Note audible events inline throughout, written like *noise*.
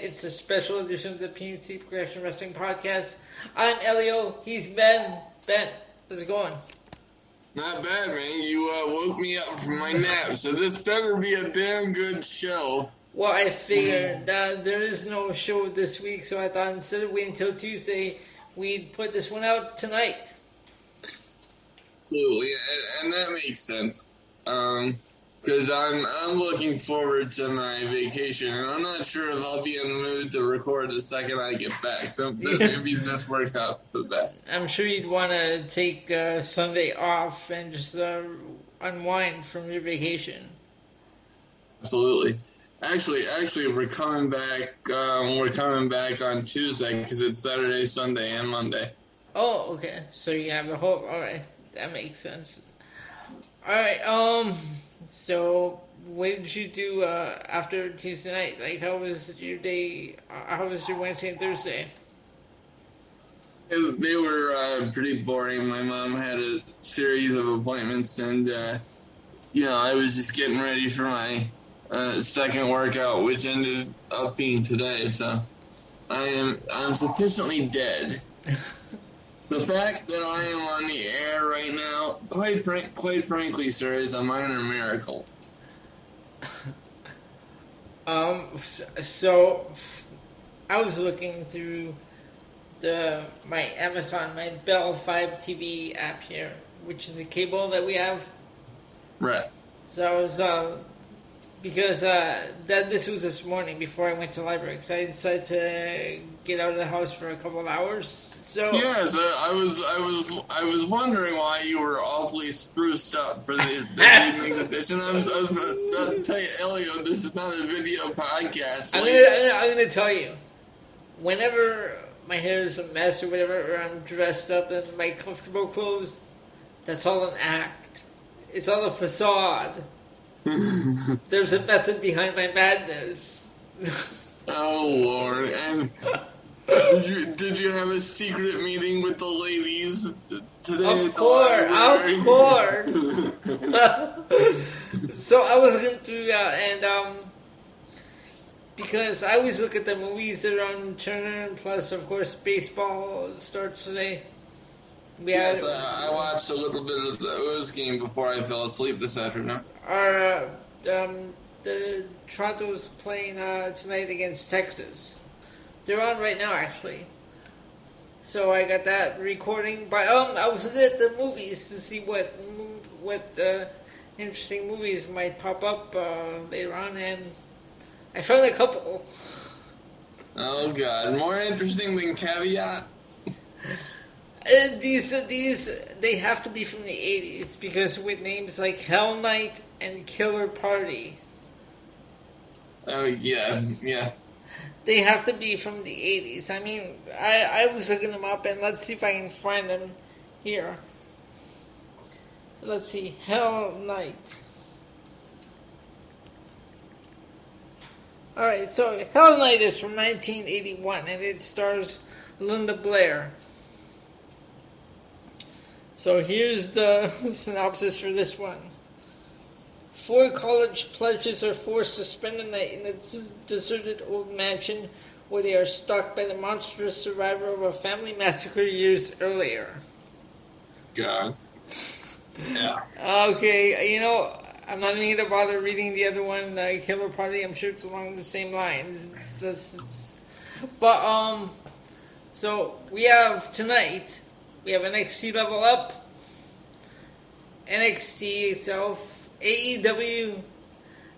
It's a special edition of the PNC Progression Wrestling Podcast. I'm Elio. He's Ben. Ben, how's it going? Not bad, man. You uh, woke me up from my nap, so this better be a damn good show. Well, I figured that there is no show this week, so I thought instead of waiting until Tuesday, we'd put this one out tonight. Absolutely, and, and that makes sense. Um, because I'm I'm looking forward to my vacation, and I'm not sure if I'll be in the mood to record the second I get back. So *laughs* maybe this works out for the best. I'm sure you'd want to take uh, Sunday off and just uh, unwind from your vacation. Absolutely. Actually, actually, we're coming back. Um, we're coming back on Tuesday because it's Saturday, Sunday, and Monday. Oh, okay. So you have the whole. All right, that makes sense. All right. Um. So, what did you do uh, after Tuesday night? Like, how was your day? Uh, how was your Wednesday and Thursday? It, they were uh, pretty boring. My mom had a series of appointments, and uh, you know, I was just getting ready for my uh, second workout, which ended up being today. So, I am I'm sufficiently dead. *laughs* The fact that I am on the air right now, quite frank, quite frankly, sir, is a minor miracle. *laughs* um. So, I was looking through the my Amazon, my Bell Fibe TV app here, which is a cable that we have. Right. So I was uh, because uh, that this was this morning before I went to library because I decided to get out of the house for a couple of hours. So yes, I, I was I was I was wondering why you were awfully spruced up for the, the *laughs* evening's edition. I was, I was about to tell you, Elio, this is not a video podcast. I'm gonna, I'm gonna tell you, whenever my hair is a mess or whatever, or I'm dressed up in my comfortable clothes, that's all an act. It's all a facade. *laughs* There's a method behind my madness. *laughs* oh Lord! And did you did you have a secret meeting with the ladies today? Of course, of course. *laughs* so I was going through that, and um, because I always look at the movies that are on Turner, plus, of course, baseball starts today. We yes, had, uh, I watched a little bit of the O's game before I fell asleep this afternoon. Our uh, um, the Toronto's playing uh, tonight against Texas. They're on right now, actually. So I got that recording. But um, I was looking at the movies to see what what uh, interesting movies might pop up uh, later on, and I found a couple. Oh God! More interesting than Caveat. *laughs* Uh, these these they have to be from the eighties because with names like Hell Night and Killer Party. Oh yeah, yeah. They have to be from the eighties. I mean, I I was looking them up and let's see if I can find them here. Let's see, Hell Night. All right, so Hell Night is from 1981 and it stars Linda Blair. So here's the *laughs* synopsis for this one. Four college pledges are forced to spend the night in a deserted old mansion where they are stalked by the monstrous survivor of a family massacre years earlier. God. Yeah. Okay, you know, I'm not even gonna bother reading the other one, uh, Killer Party. I'm sure it's along the same lines. It's, it's, it's, but um, so we have tonight we have NXT Level Up, NXT itself, AEW,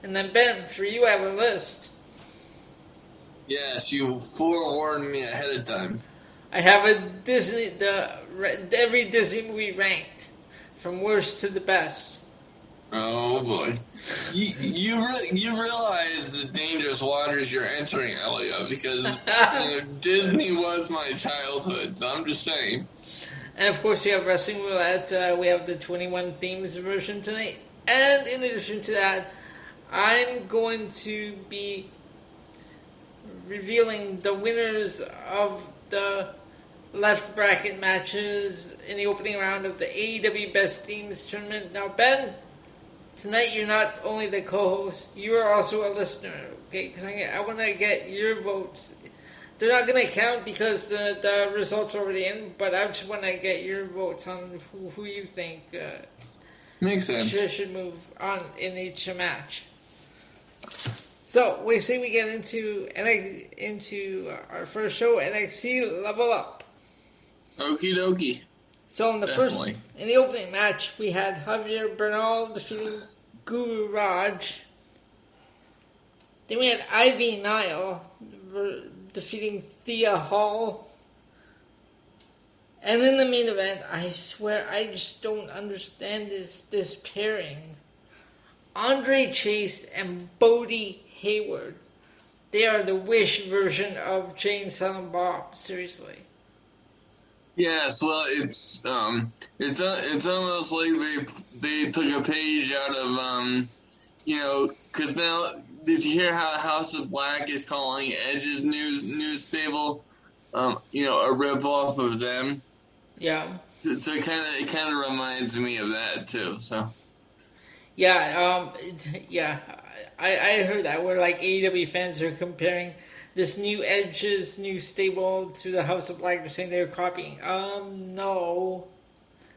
and then Ben, for you, I have a list. Yes, you forewarned me ahead of time. I have a Disney, the every Disney movie ranked from worst to the best. Oh boy, you you, re- you realize the dangerous waters you're entering, Elio, because you know, *laughs* Disney was my childhood. So I'm just saying. And of course, we have Wrestling Roulette. Uh, we have the 21 themes version tonight. And in addition to that, I'm going to be revealing the winners of the left bracket matches in the opening round of the AEW Best Themes tournament. Now, Ben, tonight you're not only the co-host, you are also a listener. Okay, because I, I want to get your votes. They're not going to count because the the results are already in, but I just want to get your votes on who, who you think uh, Makes sense. should should move on in each match. So we see we get into NX into our first show, NXT Level Up. Okie dokie. So in the Definitely. first, in the opening match, we had Javier Bernal defeating Guru Raaj. Then we had Ivy Nile defeating Thea Hail. And in the main event, I swear I just don't understand this this pairing. Andre Chase and Bodhi Hayward. They are the Wish version of Jay and Silent Bob. Seriously. Yes, well, it's um, it's uh, it's almost like they they took a page out of um, you know, because now did you hear how House of Black is calling Edge's news news stable, um, you know, a rip off of them. Yeah. So it kind of it kind of reminds me of that too. So Yeah, um, yeah, I, I heard that where like AEW fans are comparing this new Edge's new stable to the House of Black. They're saying they're copying. Um, no,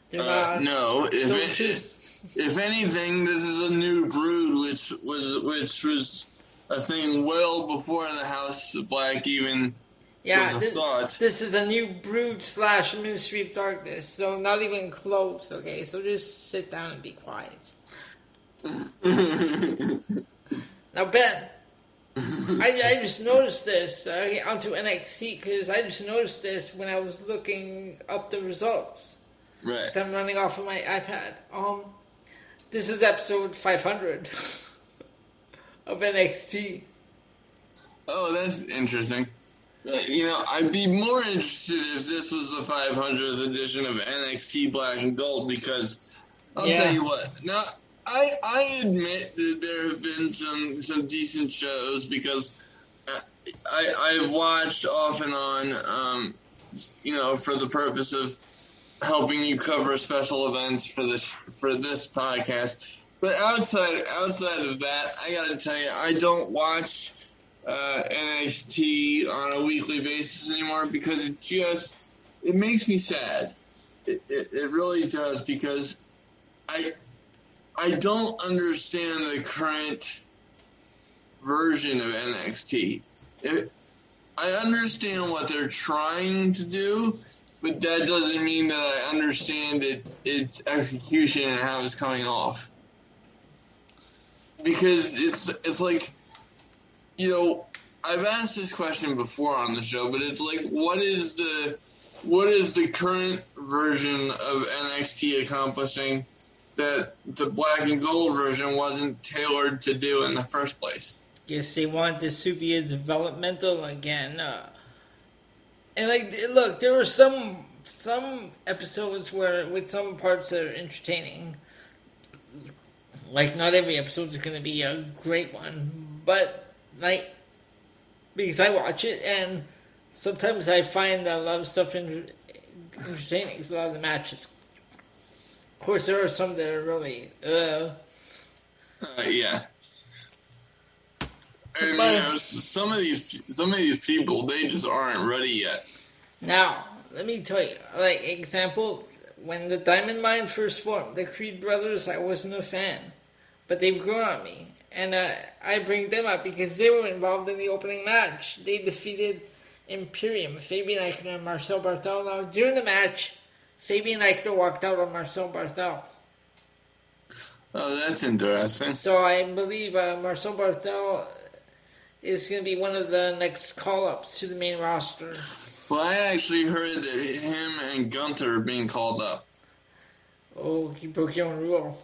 they're Uh, not. no, if so it- just if anything, this is a new brood, which was which was a thing well before the House of Black even yeah, this, this is a new Brood slash Ministry of Darkness. So not even close. Okay, so just sit down and be quiet. *laughs* Now Ben. I, I just noticed this uh, onto NXT because I just noticed this when I was looking up the results. right. Because I'm running off of my iPad. Um, this is episode 500 *laughs* of NXT. Oh, that's interesting. You know, I'd be more interested if this was the 500th edition of NXT Black and Gold because I'll Yeah. tell you what. Now, I I admit that there have been some some decent shows because uh, I I've watched off and on, um, you know, for the purpose of helping you cover special events for this for this podcast. But outside outside of that, I gotta tell you, I don't watch uh, NXT on a weekly basis anymore because it just it makes me sad. It, it, it really does because I I don't understand the current version of NXT. It, I understand what they're trying to do, but that doesn't mean that I understand its its execution and how it's coming off. Because it's it's like you know, I've asked this question before on the show, but it's like, what is the what is the current version of NXT accomplishing that the black and gold version wasn't tailored to do in the first place? Guess they want this to be a developmental again. Uh, and like, look, there were some some episodes where with some parts that are entertaining. Like, not every episode is going to be a great one, but like, because I watch it and sometimes I find a lot of stuff in, entertaining. 'cause a lot of the matches. Of course, there are some that are really. Uh, Uh, yeah. And you But- some of these some of these people they just aren't ready yet. Now, let me tell you, like example, when the Diamond Mine first formed, the Creed brothers, I wasn't a fan, but they've grown on me, and uh, I bring them up because they were involved in the opening match. They defeated Imperium, Fabian Aichner, and Marcel Barthel. Now, during the match, Fabian Aichner walked out on Marcel Barthel. Oh, that's interesting. So I believe uh, Marcel Barthel is going to be one of the next call-ups to the main roster. Well, I actually heard that him and Gunther are being called up. Oh, you broke your own rule.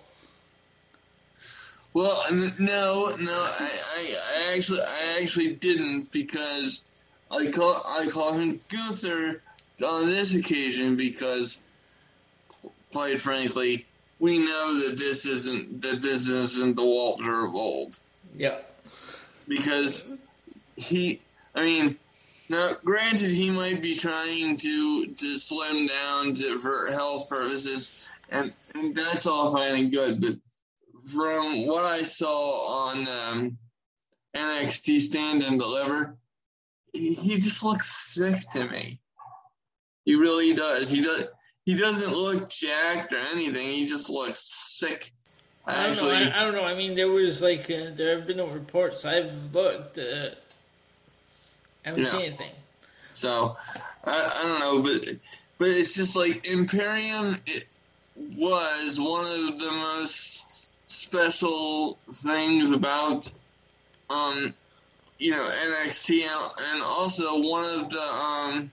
Well, no, no, I, I, I actually, I actually didn't because I call, I call him Gunther on this occasion because, quite frankly, we know that this isn't that this isn't the Walter of old Yeah. because he, I mean, now granted he might be trying to to slim down to, for health purposes, and, and that's all fine and good, but from what I saw on um, NXT Stand and Deliver, he, he just looks sick to me. He really does. He does. He doesn't look jacked or anything. He just looks sick. I don't Actually, know. I, I don't know. I mean, there was like uh, there have been no reports. I've looked. Uh, I haven't Yeah. seen anything. So I, I don't know, but but it's just like Imperium it was one of the most special things about um you know NXT and, also one of the um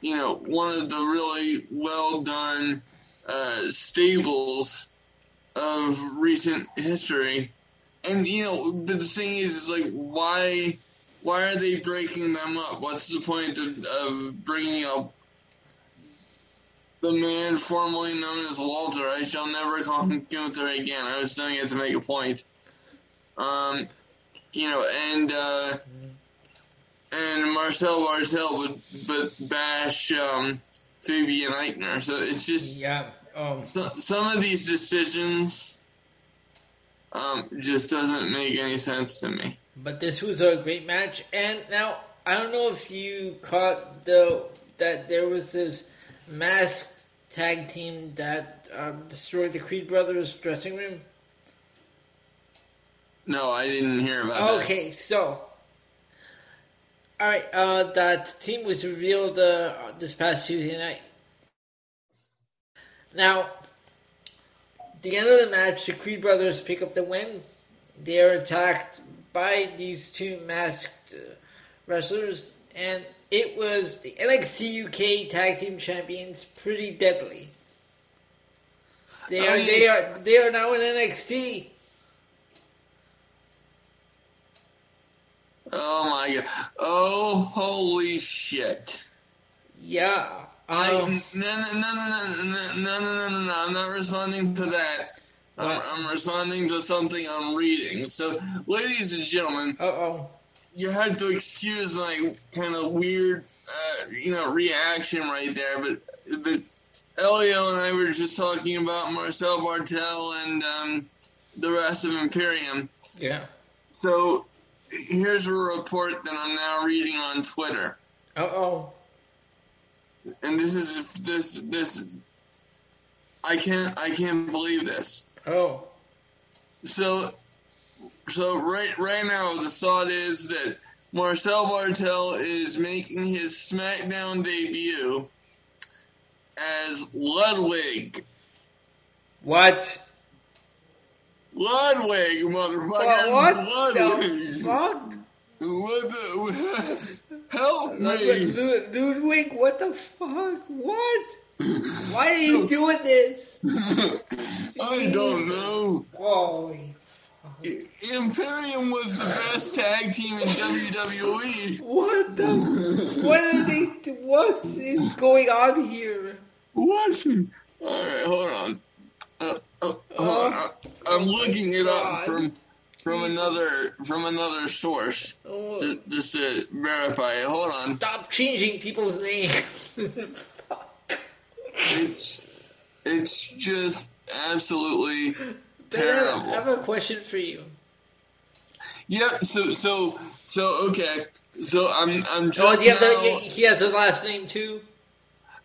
you know one of the really well done uh, stables of recent history. And you know, but the thing is, is like why why are they breaking them up? What's the point of, of bringing up the man formerly known as Walter? I shall never call him Gunther again. I was doing it to make a point. Um, you know, and uh, and Marcel Barthel would but bash um, Fabian Aichner. So it's just Yeah. Um. so, some of these decisions um, just doesn't make any sense to me. But this was a great match, and now I don't know if you caught the that there was this masked tag team that um, destroyed the Creed brothers dressing room. No, I didn't hear about that. Okay, so all right, uh, that team was revealed uh, this past Tuesday night. Now, at the end of the match, the Creed brothers pick up the win. They are attacked by these two masked uh, wrestlers, and it was the NXT UK Tag Team Champions, Pretty Deadly. They are I mean- they are they are now in NXT. Oh my god. Oh, holy shit. Yeah. I, Um, no, no, no, no, no, no, no, no, no, no, I'm not responding to that. I'm, I'm responding to something I'm reading. So, ladies and gentlemen, uh oh. You had to excuse my kind of weird, uh, you know, reaction right there, but, but Elio and I were just talking about Marcel Barthel and, um, the rest of Imperium. Yeah. So, here's a report that I'm now reading on Twitter. Uh oh. and this is this this I can't I can't believe this. Oh. So so right right now the thought is that Marcel Barthel is making his SmackDown debut as Ludwig. What? Ludwig, motherfucker. What, Ludwig. the fuck? What the *laughs* help me. Ludwig, what the fuck? What? Why are you doing this? I don't know. Holy. Imperium was the best tag team in. WWE. What the? What are they? What is going on here? What? Alright, hold on. Uh, uh, hold on. I'm looking it up from from another from another source Oh, to, just to verify it. Hold on. Stop changing people's names. *laughs* It's it's just absolutely Ben, I have, I have a question for you. Yeah. So so so okay. So I'm I'm just Oh, you have now, the, he has a last name too?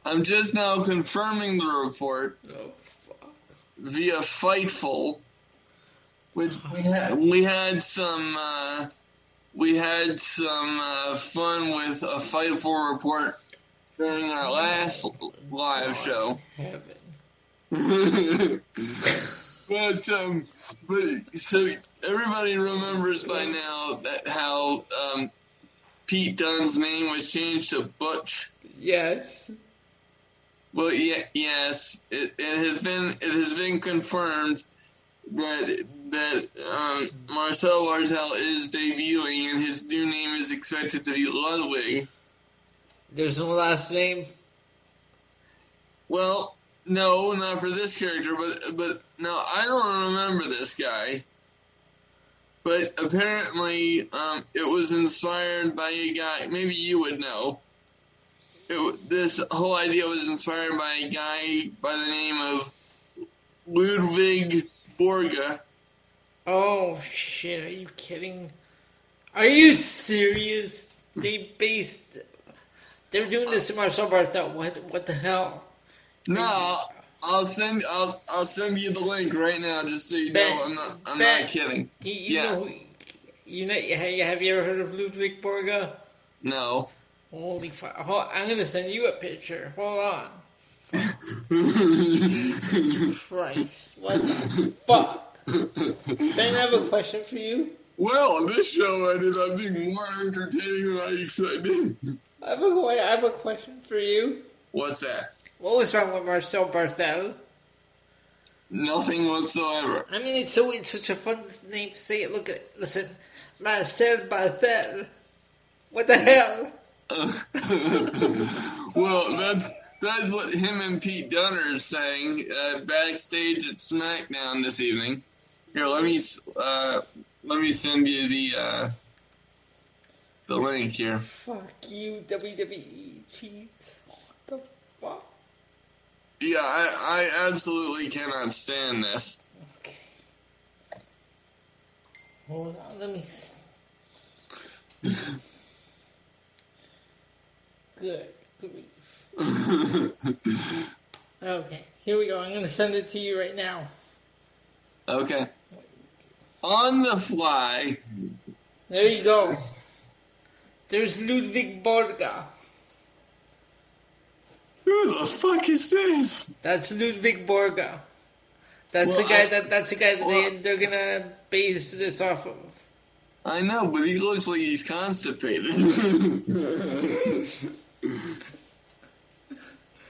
I'm just now confirming the report Oh, via Fightful, which we had we had some uh, we had some uh, fun with a Fightful report during our last live show. *laughs* *laughs* But um, but so everybody remembers by now that how um, Pete Dunne's name was changed to Butch. Yes. Well, yeah, yes, it, it has been it has been confirmed that that um, Marcel Barthel is debuting, and his new name is expected to be Ludwig. There's no last name. Well, no, not for this character, but but no, I don't remember this guy. But apparently, um, it was inspired by a guy. Maybe you would know. It, this whole idea was inspired by a guy by the name of Ludwig Borga. Oh shit! Are you kidding? Are you serious? They based. They're doing this to Marcel Barthel. What? What the hell? No, I'll send I'll I'll send you the link right now, just so you Ben- know I'm not I'm Ben- not kidding. You, you Yeah. know, you know, have you ever heard of Ludwig Borga? No. Holy fuck! I'm gonna send you a picture. Hold on. *laughs* Jesus Christ! What the fuck? Ben, I have a question for you. well, this show ended up being more entertaining than I expected. I have a, I have a question for you. What's that? What was wrong with Marcel Barthel? Nothing whatsoever. I mean, it's so it's such a fun name to say. Look at it. Listen, Marcel Barthel. What the hell? *laughs* well, that's that's what him and Pete Dunne are saying uh, backstage at SmackDown this evening. Here, let me uh, let me send you the uh, the link here. Fuck you, WWE. Jeez. What the fuck? Yeah, I, I absolutely cannot stand this. Okay. Hold on, let me see. Good grief. Okay, here we go. I'm gonna send it to you right now. okay. On the fly. There you go. There's Ludwig Borga. Who the fuck is this? That's Ludwig Borga. That's Well, the guy I- that that's the guy that well- they they're gonna base this off of. I know, but he looks like he's constipated. *laughs*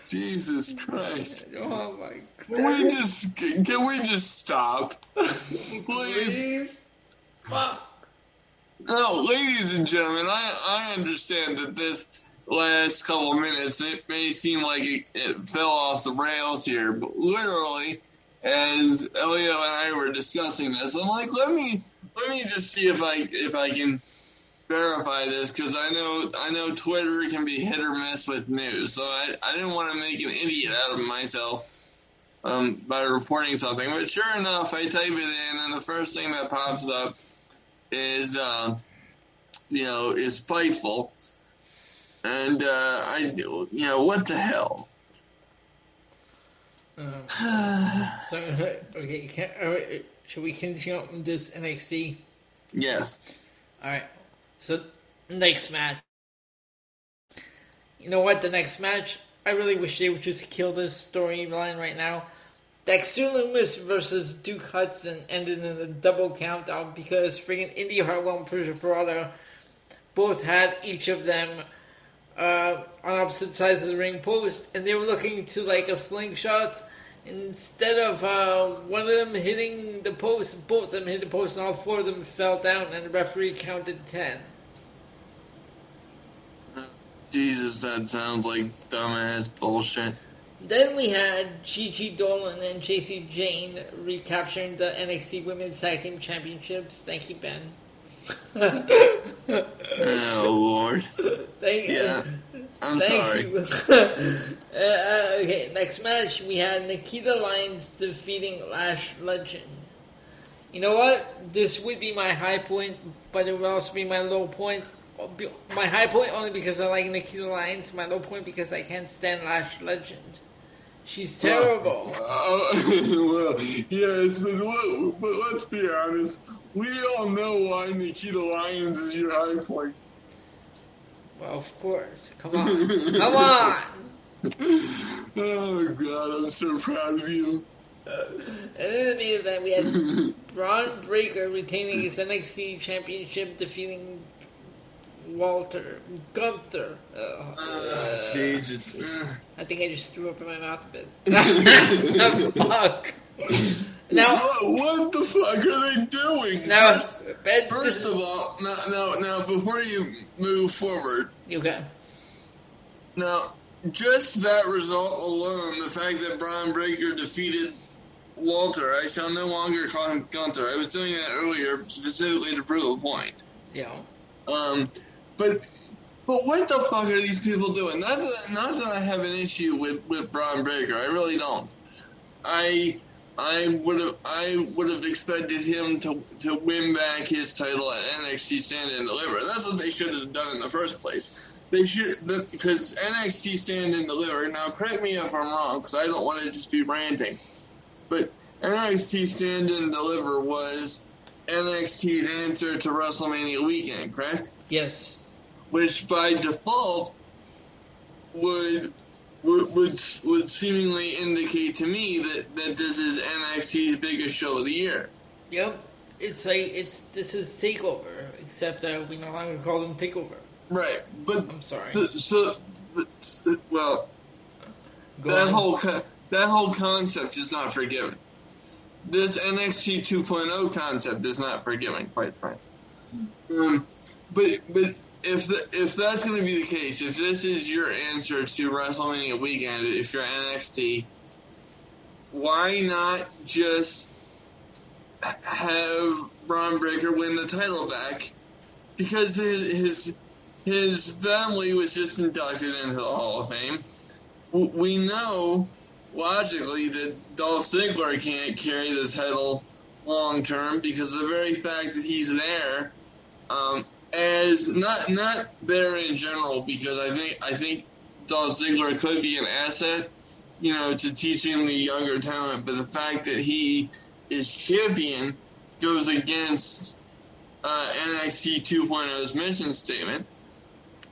Jesus Christ. Oh my God. Can we just can we just stop? Please. Please. Fuck. No, ladies and gentlemen, I I understand that this last couple of minutes it may seem like it, it fell off the rails here, but literally, as Elio and I were discussing this, I'm like, let me let me just see if I if I can verify this because I know I know Twitter can be hit or miss with news, so I I didn't want to make an idiot out of myself. Um, by reporting something, but sure enough, I type it in, and the first thing that pops up is uh, you know is Fightful, and uh, I you know what the hell. Um, *sighs* so okay, can, right, should we continue on this NXT? yes, All right. So next match. You know what? The next match. I really wish they would just kill this storyline right now. Dexter Lumis versus Duke Hudson ended in a double count out because friggin' Indy Hartwell and Persia Pirotta both had each of them uh, on opposite sides of the ring post, and they were looking to like a slingshot. Instead of uh, one of them hitting the post, both of them hit the post, and all four of them fell down, and the referee counted ten. Jesus, that sounds like dumbass bullshit. Then we had Gigi Dolin and Jacy Jayne recapturing the NXT Women's Tag Team Championships. Thank you, Ben. Oh Lord, Thank you. yeah, I'm Thank sorry. you. *laughs* uh, okay, next match we had Nikita Lyons defeating Lash Legend. You know what? This would be my high point, but it would also be my low point. My high point only because I like Nikita Lyons. My low point because I can't stand Lash Legend. She's terrible. Uh, *laughs* well, yes, but, but let's be honest. We all know why Nikita Lyons is your high point. Well, of course. Come on. Come on! *laughs* Oh God, I'm so proud of you. And in the main event, we had Bron Breakker retaining his NXT Championship, defeating Walter Gunther. Uh, Jesus. I think I just threw up in my mouth a bit. *laughs* *laughs* Fuck. Now, what, what the fuck are they doing? now, First, Ben, first of all, now, now, now, before you move forward, okay. now, just that result alone, the fact that Bron Breakker defeated Walter, I shall no longer call him Gunther. I was doing that earlier specifically to prove a point. Yeah. Um, but but what the fuck are these people doing? Not that not that I have an issue with with Bron Breakker. I really don't. I I would have I would have expected him to to win back his title at NXT Stand and Deliver. That's what they should have done in the first place. They should because NXT Stand and Deliver. Now, correct me if I'm wrong, because I don't want to just be ranting, but NXT Stand and Deliver was NXT's answer to WrestleMania weekend, correct? Yes. Which by default would would would, would seemingly indicate to me that, that this is NXT's biggest show of the year. Yep. It's like it's this is takeover, except that we no longer call them takeover. Right, but I'm sorry. So, so but, well, Go that on. whole co- that whole concept is not forgiven. This NXT 2.0 concept is not forgiving, quite frankly. Um, but but if the, if that's going to be the case, if this is your answer to WrestleMania weekend, if you're NXT, why not just have Bron Breakker win the title back? Because his his his family was just inducted into the Hall of Fame. We know logically that Dolph Ziggler can't carry the title long term because the very fact that he's there um, as not not there in general because I think I think Dolph Ziggler could be an asset, you know, to teaching the younger talent, but the fact that he is champion goes against uh, NXT 2.0's mission statement.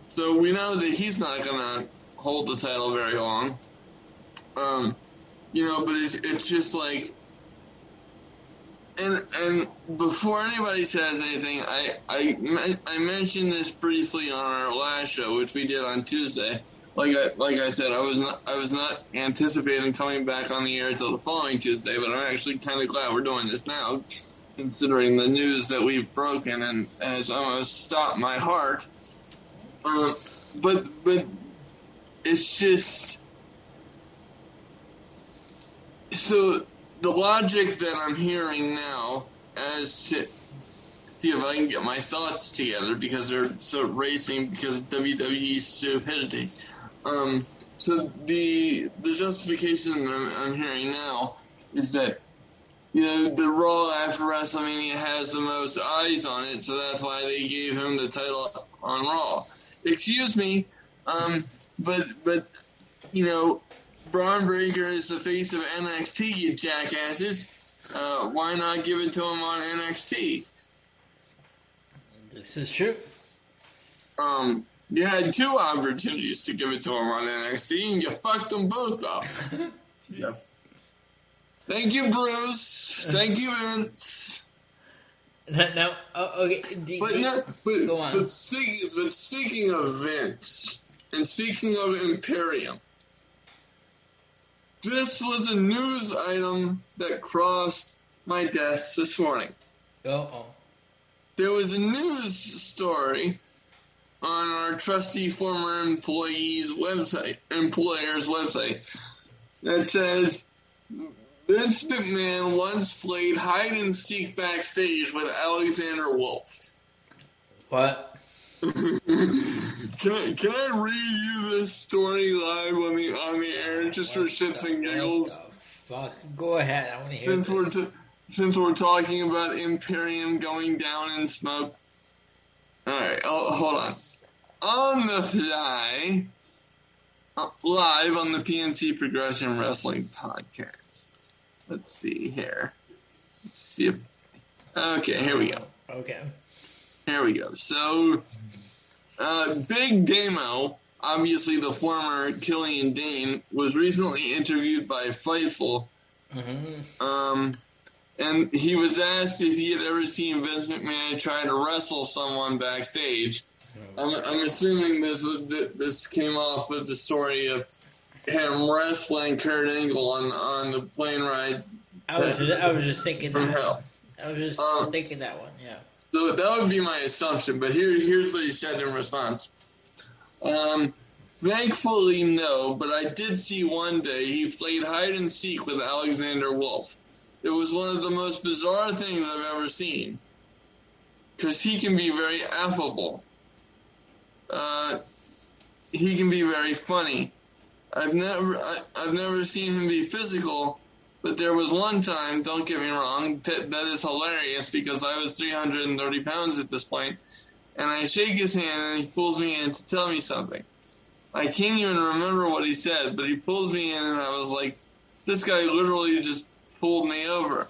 So we know that he's not going to hold the title very long. Um, you know, but it's it's just like, and and before anybody says anything, I I I mentioned this briefly on our last show, which we did on Tuesday. Like I like I said, I was not I was not anticipating coming back on the air until the following Tuesday, but I'm actually kind of glad we're doing this now, considering the news that we've broken and has almost stopped my heart. Uh, but but it's just so the logic that I'm hearing now as to see if I can get my thoughts together because they're so racing because of WWE stupidity. Um, so the the justification I'm, I'm hearing now is that you know the Raw after WrestleMania has the most eyes on it, so that's why they gave him the title on Raw. Excuse me, um, but but you know Bron Breakker is the face of NXT, you jackasses. Uh, why not give it to him on NXT? This is true. Um, you had two opportunities to give it to him on NXT, and you fucked them both up. *laughs* yeah. Thank you, Bruce. Thank you, Vince. Now, oh, okay. d- But, no, but, but, speaking, but speaking of Vince, and speaking of Imperium, this was a news item that crossed my desk this morning. oh, oh. There was a news story on our trusty former employee's website, employer's website, that says Vince McMahon once played hide and seek backstage with Alexander Wolfe. What? *laughs* can I can I read you this story live on the on the air just for shits and giggles? Fuck. Go ahead. I want to hear Since we're t- since we're talking about Imperium going down in smoke. All right, oh, hold on. On the fly, uh, live on the PNC Progression Wrestling podcast. Let's see here. Let's see if. Okay, here we go. Okay. Here we go. So, uh, Big Damo, obviously the former Killian Dain, was recently interviewed by Fightful, hmm um, and he was asked if he had ever seen Vince McMahon try to wrestle someone backstage. I'm, I'm assuming this this came off of the story of him wrestling Kurt Angle on on the plane ride I was just, I was just thinking from that. hell. I was just Um, thinking that one. So that would be my assumption, but here, here's what he said in response. Um, thankfully, no, but I did see one day he played hide and seek with Alexander Wolfe. It was one of the most bizarre things I've ever seen. Because he can be very affable. Uh, he can be very funny. I've never, I, I've never seen him be physical, but there was one time, don't get me wrong, that is hilarious because I was 330 pounds at this point, and I shake his hand and he pulls me in to tell me something. I can't even remember what he said, but he pulls me in and I was like, this guy literally just pulled me over.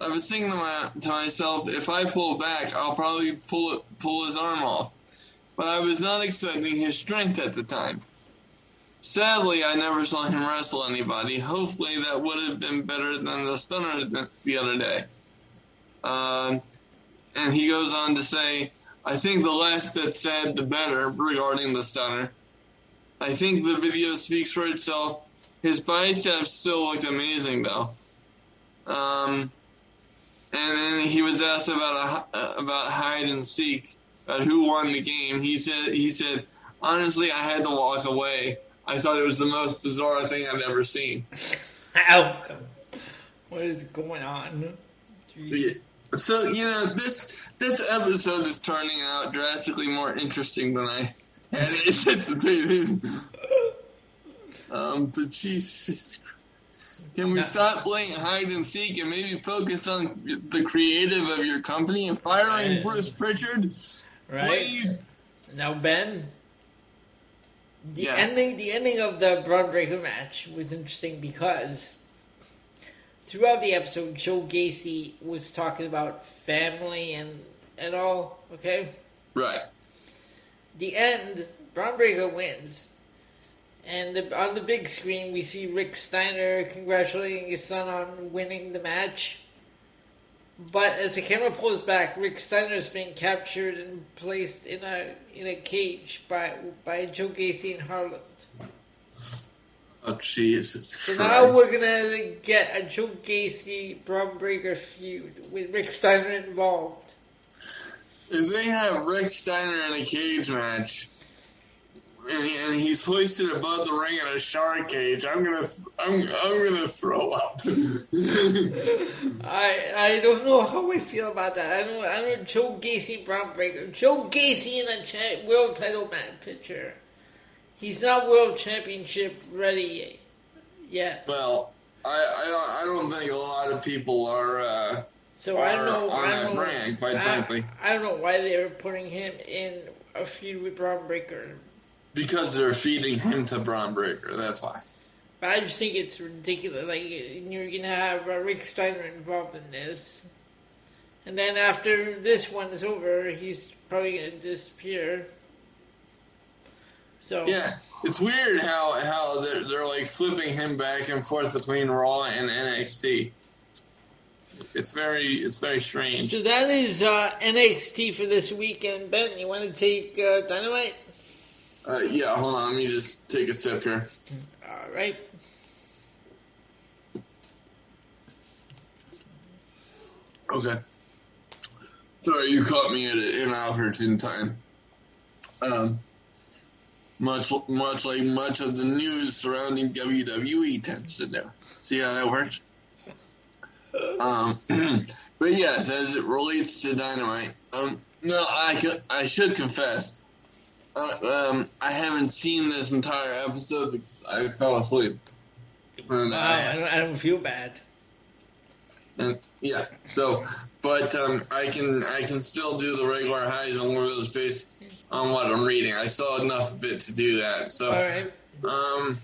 I was thinking to, my, to myself, if I pull back, I'll probably pull it, pull his arm off. But I was not expecting his strength at the time. Sadly, I never saw him wrestle anybody. Hopefully, that would have been better than the stunner the other day. Um, and he goes on to say, I think the less that's said, the better regarding the stunner. I think the video speaks for itself. His biceps still looked amazing, though. Um, and then he was asked about a, about hide and seek, about who won the game. He said, he said, honestly, I had to walk away. I thought it was the most bizarre thing I've ever seen. How? What is going on? Yeah. So you know this this episode is turning out drastically more interesting than I had *laughs* anticipated. um, but Jesus, can we stop playing hide and seek and maybe focus on the creative of your company and firing Right. Bruce Prichard? Right Please. now, Ben. The Yeah. ending, the ending of the Bron Breakker match was interesting because throughout the episode, Joe Gacy was talking about family and and all. Okay, Right. the end, Bron Breakker wins. And the, on the big screen, we see Rick Steiner congratulating his son on winning the match. But as the camera pulls back, Rick Steiner is being captured and placed in a in a cage by by Joe Gacy in Harland. Oh Jesus So Christ. now we're gonna get a Joe Gacy Bron Breakker feud with Rick Steiner involved. If they have Rick Steiner in a cage match, and, he- and he's hoisted above the ring in a shark cage, I'm gonna, I'm, I'm gonna throw up. I I don't know how I feel about that. I don't I don't Joe Gacy Bron Breakker. Joe Gacy in a cha- world title match picture. He's not world championship ready yet. well, I, I, don't, I don't think a lot of people are. Uh, So I don't know. on I don't know. brand, quite I, frankly. I don't know why they were putting him in a feud with Bron Breakker. Because they're feeding him to Bron Breakker. That's why. But I just think it's ridiculous. Like you're gonna have uh, Rick Steiner involved in this, and then after this one's over, he's probably gonna disappear. So Yeah, it's weird how how they're, they're like flipping him back and forth between Raw and NXT. It's very it's very strange. So that is uh, NXT for this weekend. Ben, you want to take uh, Dynamite? Uh, yeah, hold on, let me just take a sip here. All right. Okay. Sorry, you caught me at an inopportune time. Um, much much like much of the news surrounding WWE tends to do. See how that works? *laughs* Um, *clears throat* but yes, as it relates to Dynamite, um, no, I I should confess, uh, um, I haven't seen this entire episode. I fell asleep. And, Uh, I, don't, I don't feel bad. and yeah, so but um, I can I can still do the regular highs and lows based on what I'm reading. I saw enough of it to do that. So All right. um,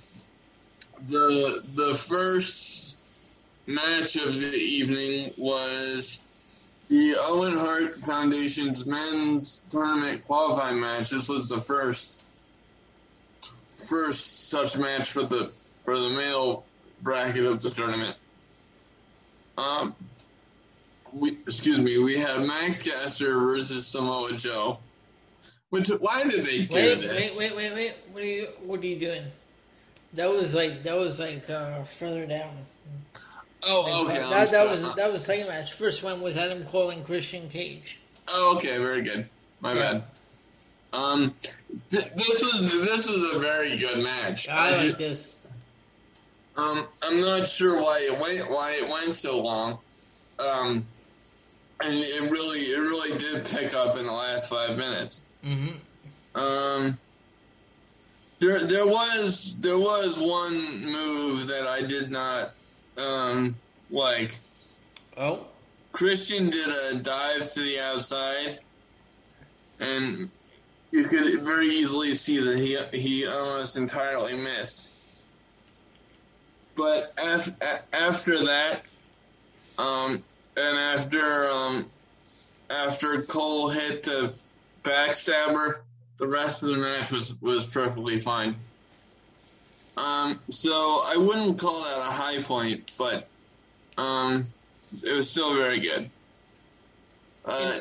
the the first match of the evening was the Owen Hart Foundation's men's tournament qualifying match. This was the first first such match for the for the male bracket of the tournament. Um, we excuse me. We have Max Caster versus Samoa Joe. Which, why did they do Wait, this? wait, wait, wait, wait. What are you? What are you doing? That was like that was like uh, further down. Oh, okay. that, I'm that, was that was the second match. First one was Adam Cole and Christian Cage. Oh, okay, very good. My Yeah. bad. Um, th- this was this was a very good match. I I like this. um, I'm not sure why it went why it went so long. Um, and it really it really did pick up in the last five minutes. Mm-hmm. Um, there there was there was one move that I did not um like Oh, Christian did a dive to the outside, and you could very easily see that he he almost entirely missed. But af- after that, um, and after um, after Cole hit the backstabber, the rest of the match was was perfectly fine. Um, so I wouldn't call that a high point, but um, it was still very good. Uh,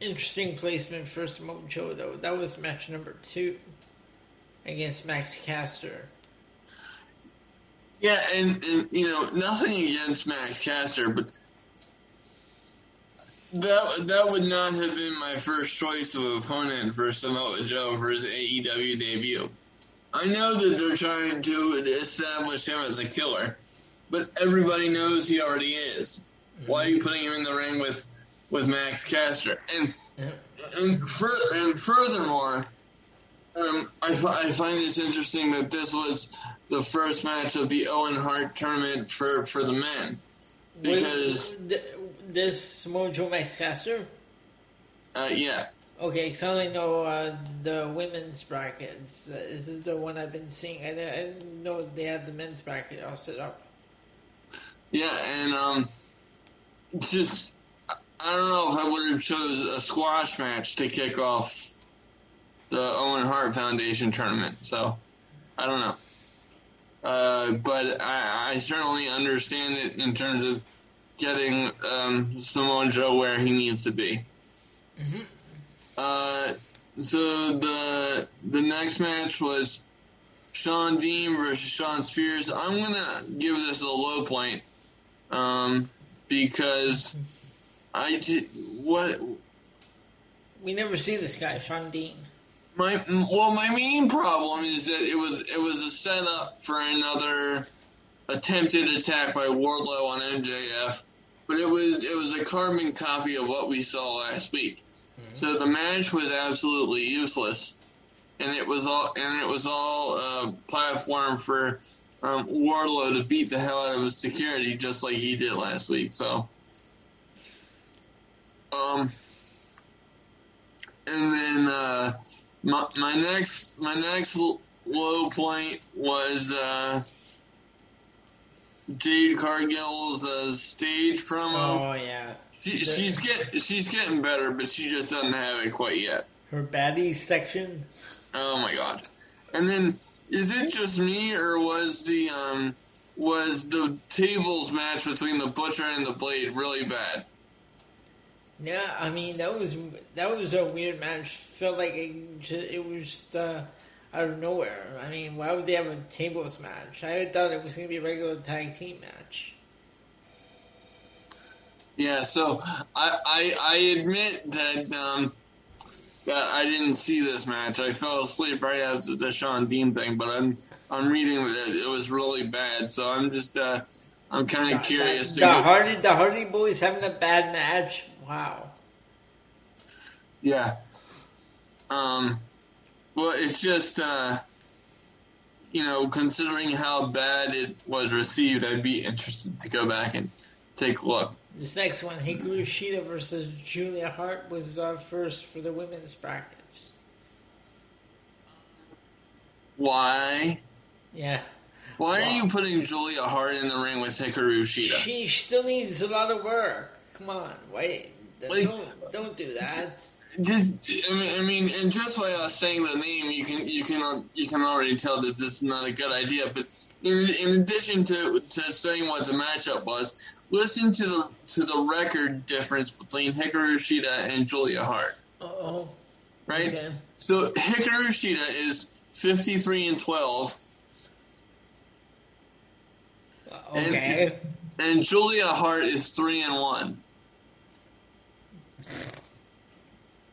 interesting placement for Samoa Joe though. That was match number two against Max Caster. yeah, and, and you know nothing against Max Caster, but that that would not have been my first choice of opponent for Samoa Joe for his AEW debut. I know that they're trying to establish him as a killer, but everybody knows he already is. Why are you putting him in the ring with with Max Caster? And and, and furthermore, um, I, I find this interesting that this was the first match of the Owen Hart tournament for, for the men. Because, Wait, this Mojo Max Caster. uh, yeah, Okay, I know uh, the women's brackets. Uh, this is the one I've been seeing. I didn't, I didn't know they had the men's bracket all set up. yeah, and um, just I- don't know if I would have chose a squash match to kick off the Owen Hart Foundation tournament. So I don't know. Uh, but I, I certainly understand it in terms of getting um, Samoa Joe where he needs to be. Uh, so the the next match was Shawn Dean versus Shawn Spears. I'm gonna give this a low point um, because I ju- what We never see this guy, Shawn Dean. My well, my main problem is that it was it was a setup for another attempted attack by Wardlow on MJF, but it was it was a carbon copy of what we saw last week. So the match was absolutely useless, and it was all and it was all a platform for um, Wardlow to beat the hell out of his security, just like he did last week. So, um, and then uh, my my next my next low point was uh, Jade Cargill's uh, stage promo. Oh yeah, She, she's get she's getting better, but she just doesn't have it quite yet. her baddies section. Oh my god! And then is it just me or was the um was the tables match between the Butcher and the Blade really bad? Yeah, I mean that was that was a weird match. Felt like it, it was just uh, out of nowhere. I mean, why would they have a tables match? I thought it was going to be a regular tag team match. Yeah, so I I, I admit that um that I didn't see this match. I fell asleep right after the Shawn Dean thing, but I'm I'm reading that it was really bad. So I'm just uh I'm kind of curious The, to the go- Hardy, the Hardy Boys having a bad match. Wow. Yeah. Um, well, it's just, uh, you know, considering how bad it was received, I'd be interested to go back and take a look. This next one, Hikaru Shida versus Julia Hart, was uh, first for the women's brackets. Why? Yeah. Why Wow. are you putting Julia Hart in the ring with Hikaru Shida? She still needs a lot of work. Come on, wait. Like- don't, don't do that. Just, I mean, I mean, and just by us saying the name, you can you can you can already tell that this is not a good idea. But in, in addition to to saying what the matchup was, listen to the to the record difference between Hikaru Shida and Julia Hart. Oh, Right. okay. So Hikaru Shida is fifty three and twelve, uh, Okay. and Julia Hart is three and one.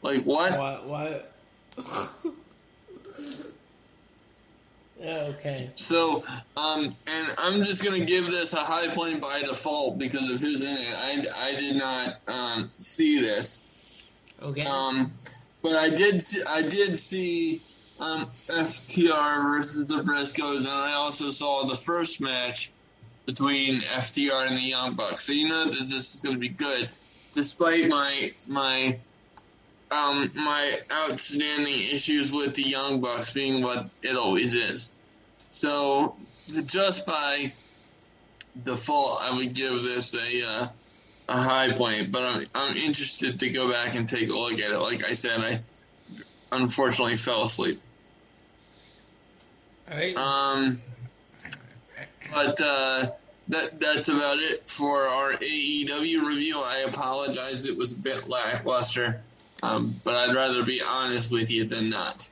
Like what? What? What? *laughs* Okay. So, um, and I'm just gonna give this a high point by default because of who's in it. I, I did not um, see this, Okay. um, but I did see, I did see um, FTR versus the Briscoes, and I also saw the first match between FTR and the Young Bucks. So you know that this is going to be good, despite my my um, my outstanding issues with the Young Bucks being what it always is. So just by default, I would give this a uh, a high point, but I'm I'm interested to go back and take a look at it. Like I said, I unfortunately fell asleep. All right. Um, but uh, that that's about it for our AEW review. I apologize; it was a bit lackluster, um, but I'd rather be honest with you than not.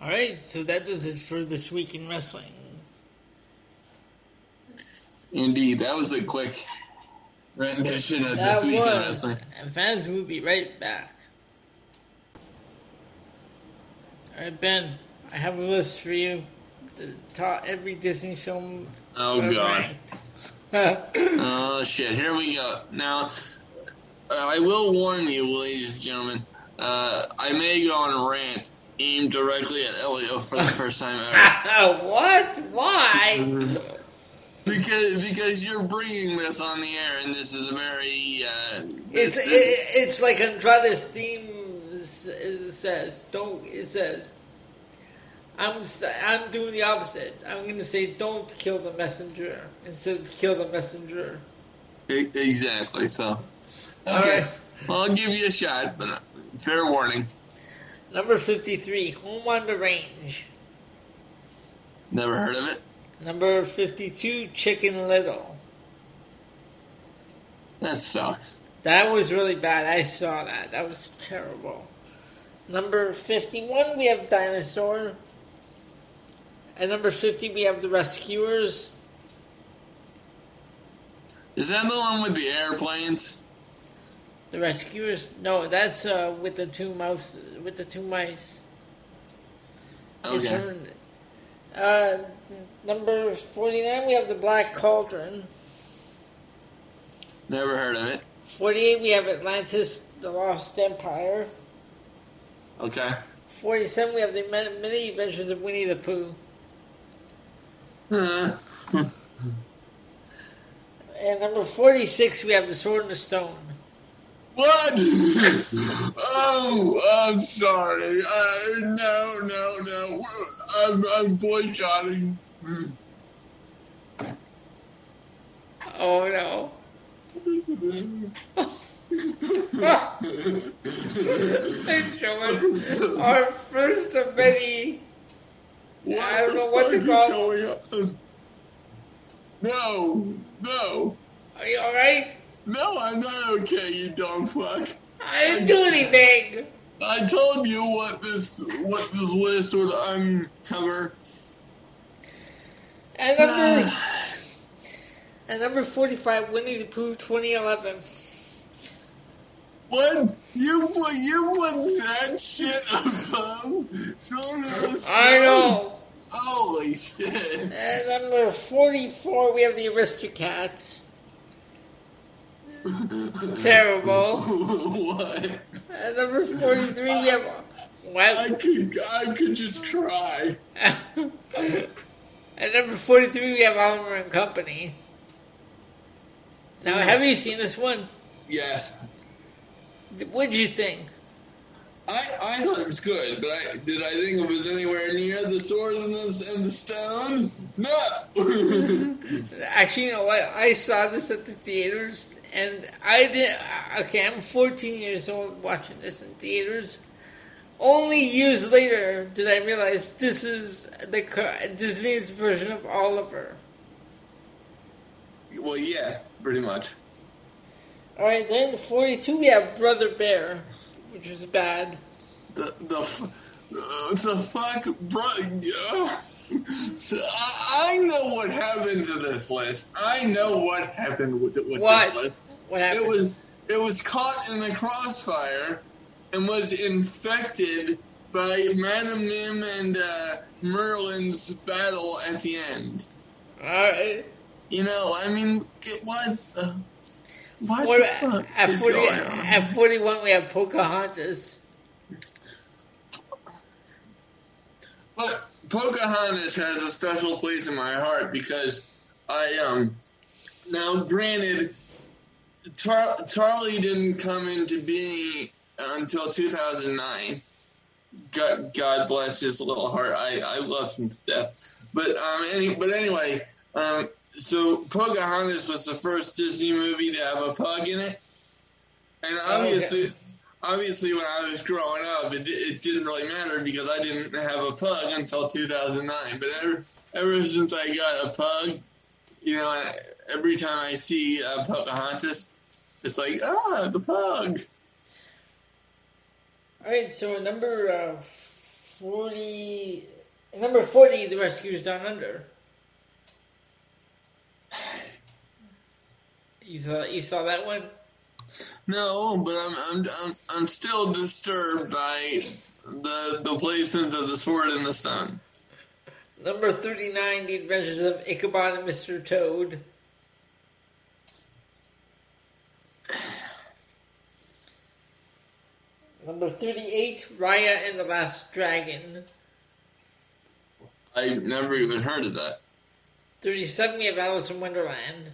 All right. So that does it for this week in wrestling. Indeed, that was a quick rendition of That this week in wrestling. And fans will be right back. All right, Ben. I have a list for you. The top every Disney film. Oh god. *laughs* Oh shit! Here we go. Now, I will warn you, ladies and gentlemen. Uh, I may go on a rant aimed directly at Elio for the first time ever. *laughs* what? Why? *laughs* Because because you're bringing this on the air, and this is a very uh, It's it, it's like Andrade's theme says. Don't it says. I'm I'm doing the opposite. I'm going to say don't kill the messenger instead of kill the messenger. exactly. So All okay, right. well I'll give you a shot, but uh, fair warning. Number fifty three, home on the range. Never heard of it. Number fifty two, Chicken Little. That sucks. That was really bad. I saw that. That was terrible. Number 51, we have Dinosaur. At number 50, we have The Rescuers. Is that the one with the airplanes? The Rescuers? No, that's uh, with the two mouse, with the two mice. It's Okay. from, uh, number 49, we have The Black Cauldron. Never heard of it. 48, we have Atlantis, The Lost Empire. Okay. 47, we have The Many Adventures of Winnie the Pooh. Uh, And number 46, we have The Sword and the Stone. What? oh, I'm sorry. Uh, no, no, no. I'm, I'm boycotting. Oh no. And gentlemen, our first of many. What I don't know what to call-? No, no, Are you alright? No, I'm not okay, you dumb fuck. I didn't do anything. I told you what this what this list would uncover. And number. *sighs* and number 45, Winnie the Pooh 2011. What you put you put that shit above? I know. Holy shit! And number 44, we have the Aristocats. *laughs* Terrible. *laughs* what? And number 43, we have. I could I could just cry. *laughs* At number 43, we have Oliver and Company. Now, have you seen this one? Yes. What'd you think? I, I thought it was good, but I, did I think it was anywhere near the sword and the, and the stone? No. *laughs* Actually, you know what? I saw this at the theaters, and I did. Okay, I'm 14 years old watching this in theaters. Only years later did I realize this is the Disney's version of Oliver. well, yeah, pretty much. All right, then 42 we have Brother Bear, which is bad. The the uh, the fuck, bro. So I, I know what happened to this list. I know what happened with, with What? this list. What It was it was caught in the crossfire and was infected by Madame Mim and uh, Merlin's battle at the end. All right. You know, I mean, get- what? Uh, what For- the fuck at, 40, at 41, we have Pocahontas. But Pocahontas has a special place in my heart because I um now granted Char- Charlie didn't come into being until 2009. God, God bless his little heart. I, I love him to death. But um any but anyway, um so Pocahontas was the first Disney movie to have a pug in it. And obviously okay. obviously when I was growing up it, it didn't really matter because I didn't have a pug until 2009. But ever ever since I got a pug, you know, every time I see uh, Pocahontas, it's like, ah, the pug. All right, so number uh, forty, number forty, The Rescuers Down Under. You saw you saw that one? No, but I'm I'm I'm, I'm still disturbed by the the placement of the sword in the stone. Number thirty-nine, The Adventures of Ichabod and Mr. Toad. Number thirty-eight, Raya and the Last Dragon. I never even heard of that. Thirty-seven, we have Alice in Wonderland.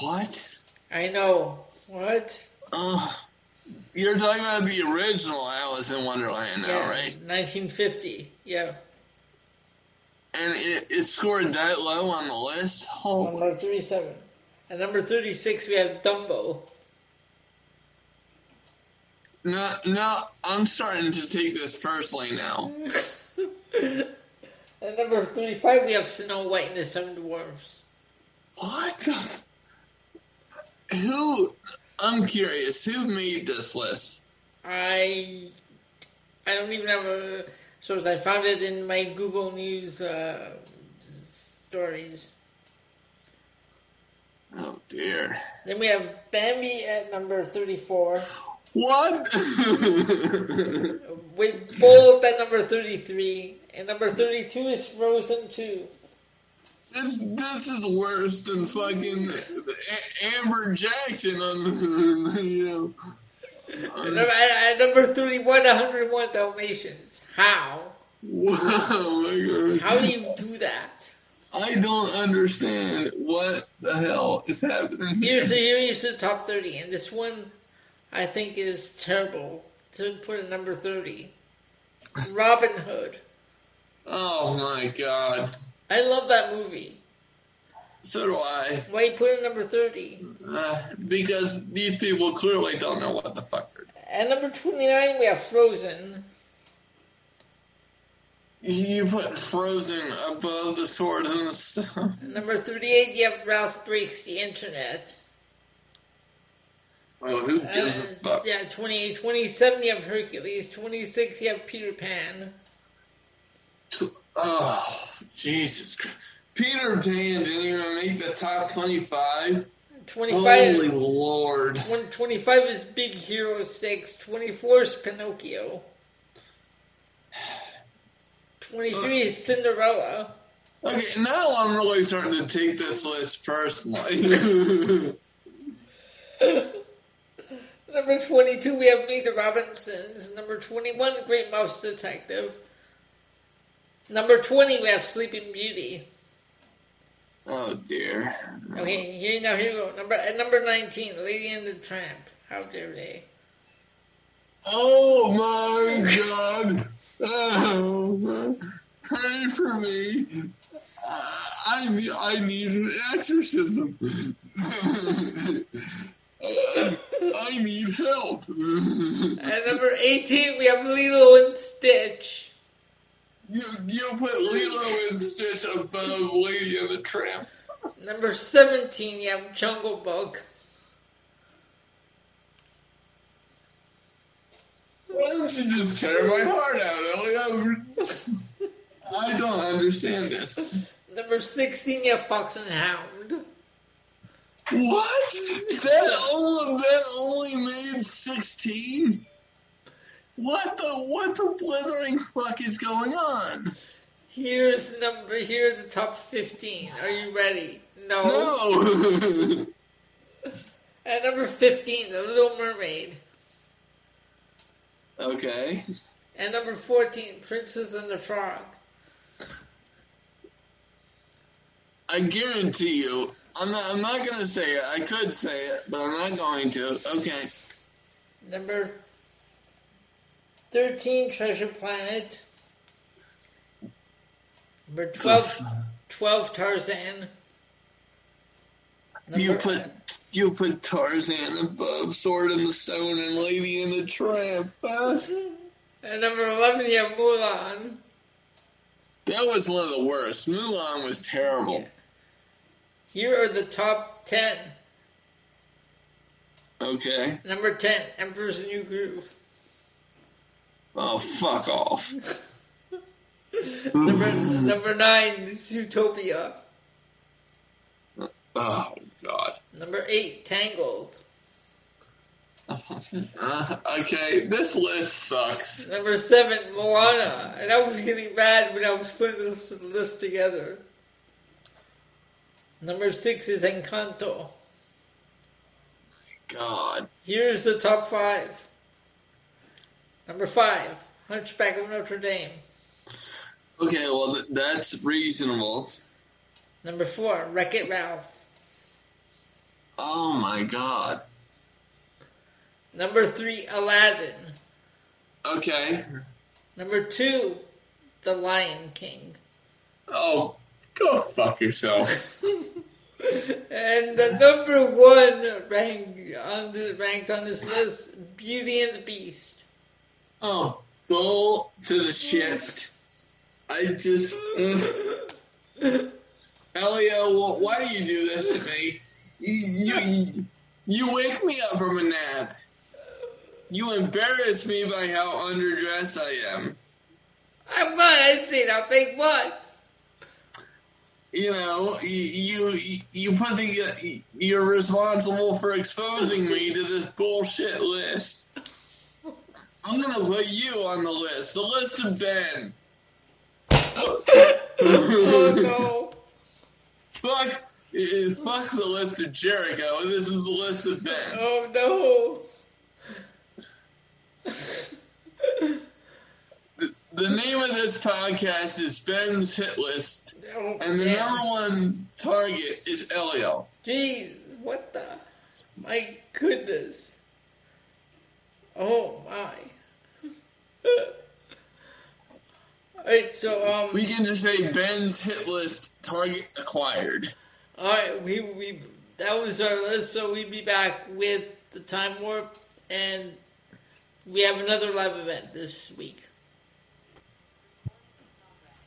What? I know. What? Uh, you're talking about the original Alice in Wonderland now, right? 1950. Yeah. And it, it scored that low on the list. Oh, Number 37. At number 36, we have Dumbo. no, no, I'm starting to take this personally now. *laughs* At number 35, we have Snow White and the Seven Dwarfs. What? the- Who? I'm curious. Who made this list? I I don't even have a source. I found it in my Google News uh, stories. Oh dear. Then we have Bambi at number 34. What? *laughs* With Bolt at number 33. And number 32 is Frozen 2. This this is worse than fucking A- Amber Jackson on the you know. At, number 31, 101 Dalmatians. How? Wow. How do you do that? I don't understand what the hell is happening. here. Here's the, here's the top 30. And this one, I think, is terrible to put at number 30. Robin Hood. Oh my god. I love that movie. So do I. Why you put it number 30? Uh, because these people clearly don't know what the fuck they're doing. At number 29, we have Frozen. You put Frozen above the sword and the stone. Number 38, you have Ralph Breaks the Internet. Well, who gives a Uh, fuck? yeah, 28. 27, you have Hercules. 26, you have Peter Pan. Oh, Jesus Christ. Peter Pan didn't even make the top 25. 25, Holy Lord. 20 25 is Big Hero 6. 24 is Pinocchio. 23 is Cinderella. Okay, now I'm really starting to take this list personally. *laughs* Number 22, we have Meet the Robinsons. Number 21, Great Mouse Detective. Number 20, we have Sleeping Beauty. oh dear. Okay, here now here we go. Number at number 19, Lady and the Tramp. How dare they? Oh my god. Oh, pray for me. Uh, I need, I need an exorcism. Uh, I need help. At number 18, we have Lilo and Stitch. You, you put Lilo and Stitch above Lady and the Tramp. Number 17, you have Jungle Book. Why don't you just tear my heart out, Elliot? I don't understand this. Number 16, you have Fox and Hound. What? That only that only made sixteen? What the what the blithering fuck is going on? Here's number, here are the top 15. Are you ready? No. No. *laughs* At number 15, The Little Mermaid. okay. At number 14, Princess and the Frog. I guarantee you, I'm not. I'm not gonna say it. I could say it, but I'm not going to. Okay. Number 13, Treasure Planet. Number 12, 12 Tarzan. You Number- put you put Tarzan above Sword in the Stone and Lady in the Tramp. huh? And number 11, you have Mulan. That was one of the worst. Mulan was terrible. Here are the top 10. Okay. Number 10, Emperor's New Groove. Oh, fuck off. Number, number 9, Zootopia. Oh, God. Number 8, Tangled. Uh, *laughs* okay, this list sucks. Number 7, Moana. And I was getting mad when I was putting this list together. Number 6 is Encanto. God. Here's the top 5. Number 5, Hunchback of Notre Dame. Okay, well, th- that's reasonable. Number 4, Wreck It Ralph. Oh, my God. Number 3, Aladdin. Okay. Number 2, The Lion King. Oh, go fuck yourself. *laughs* And the number one rank on this ranked on this list, Beauty and the Beast. Oh, go to the shift. I just. Uh, Elio, why do you do this to me? You, you, you wake me up from a nap. You embarrass me by how underdressed I am. I'm not, I didn't say nothing, what? You know, you you, you put the you're responsible for exposing me to this bullshit list. I'm gonna put you on the list, the list of Ben. Oh no. Fuck, eh, fuck the list of Jericho. This is the list of Ben. Oh no. The, the name of this podcast is Ben's Hit List, Oh, and the damn. number one target is Elio. Jeez, what the? My goodness. Oh my. Alright, so, um. We can just say Ben's Hit List target acquired. All right, we we that was our list. So we'd be back with the time warp, and we have another live event this week.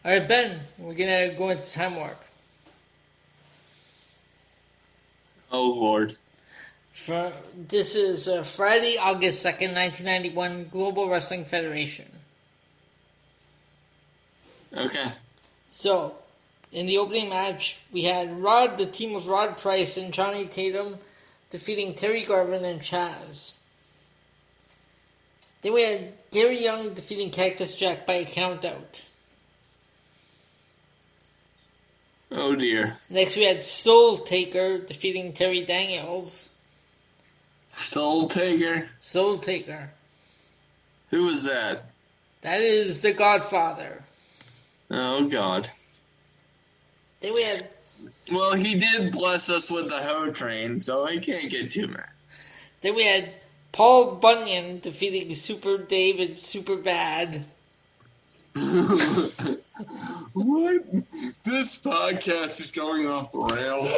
All right, Ben, we're gonna go into time warp. Oh Lord. For, this is uh, Friday, August second, nineteen ninety one, Global Wrestling Federation. Okay. So, in the opening match, we had Rod, the team of Rod Price and Johnny Tatum, defeating Terry Garvin and Chaz. Then we had Gary Young defeating Cactus Jack by a countout. Oh dear. Next, we had Soul Taker defeating Terry Daniels. Soul Taker. Soul Taker. Who was that? That is the Godfather. Oh God. Then we had Well, he did bless us with the hoe train, so I can't get too mad. then we had Paul Bunyan defeating Super David Super Bad. What? This podcast is going off the rails.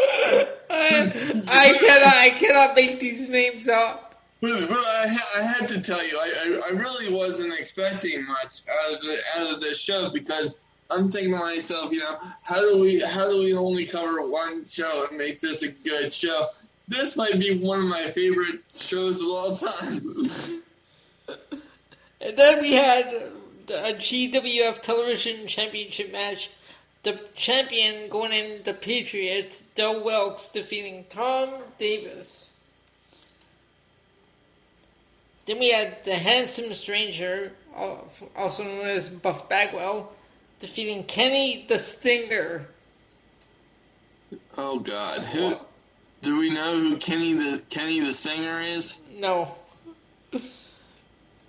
I, I cannot I cannot make these names up. But, but I, I had to tell you, I, I, I really wasn't expecting much out of the out of this show because I'm thinking to myself, you know, how do we how do we only cover one show and make this a good show? This might be one of my favorite shows of all time. And then we had a GWF Television Championship match. The champion going in the Patriots, Del Wilkes defeating Tom Davis. Then we had the Handsome Stranger, also known as Buff Bagwell, defeating Kenny the Stinger. oh God, who do we know who Kenny the Kenny the singer is? No.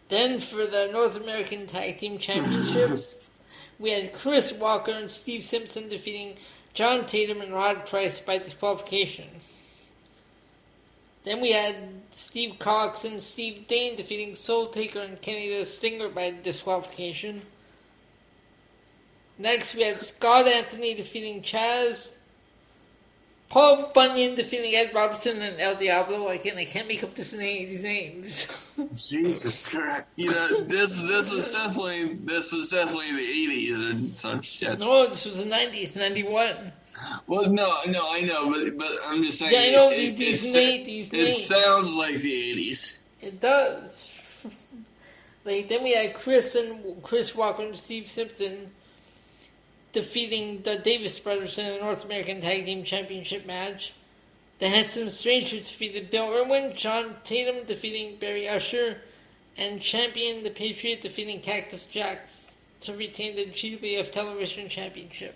Then for the North American Tag Team Championships, *laughs* we had Chris Walker and Steve Simpson defeating John Tatum and Rod Price by disqualification. Then we had Steve Cox and Steve Dane defeating Soul Taker and Kenny the Stinger by disqualification. Next, we had Scott Anthony defeating Chaz. Paul Bunyan defeating Ed Robinson and El Diablo. I can't, I can't make up this name, these names. *laughs* Jesus Christ! You know this. This was definitely. This was definitely the eighties or some shit. no, this was the nineties, ninety one. Well, no, no, I know, but but I'm just saying. Yeah, I know it, these, it, these, it, names. These it names. sounds like the eighties. It does. *laughs* like then we had Chris and Chris Walker and Steve Simpson defeating the Davis brothers in a North American Tag Team Championship match. The Handsome Stranger defeated Bill Irwin, John Tatum defeating Barry Usher, and Champion the Patriot defeating Cactus Jack to retain the GWF Television Championship.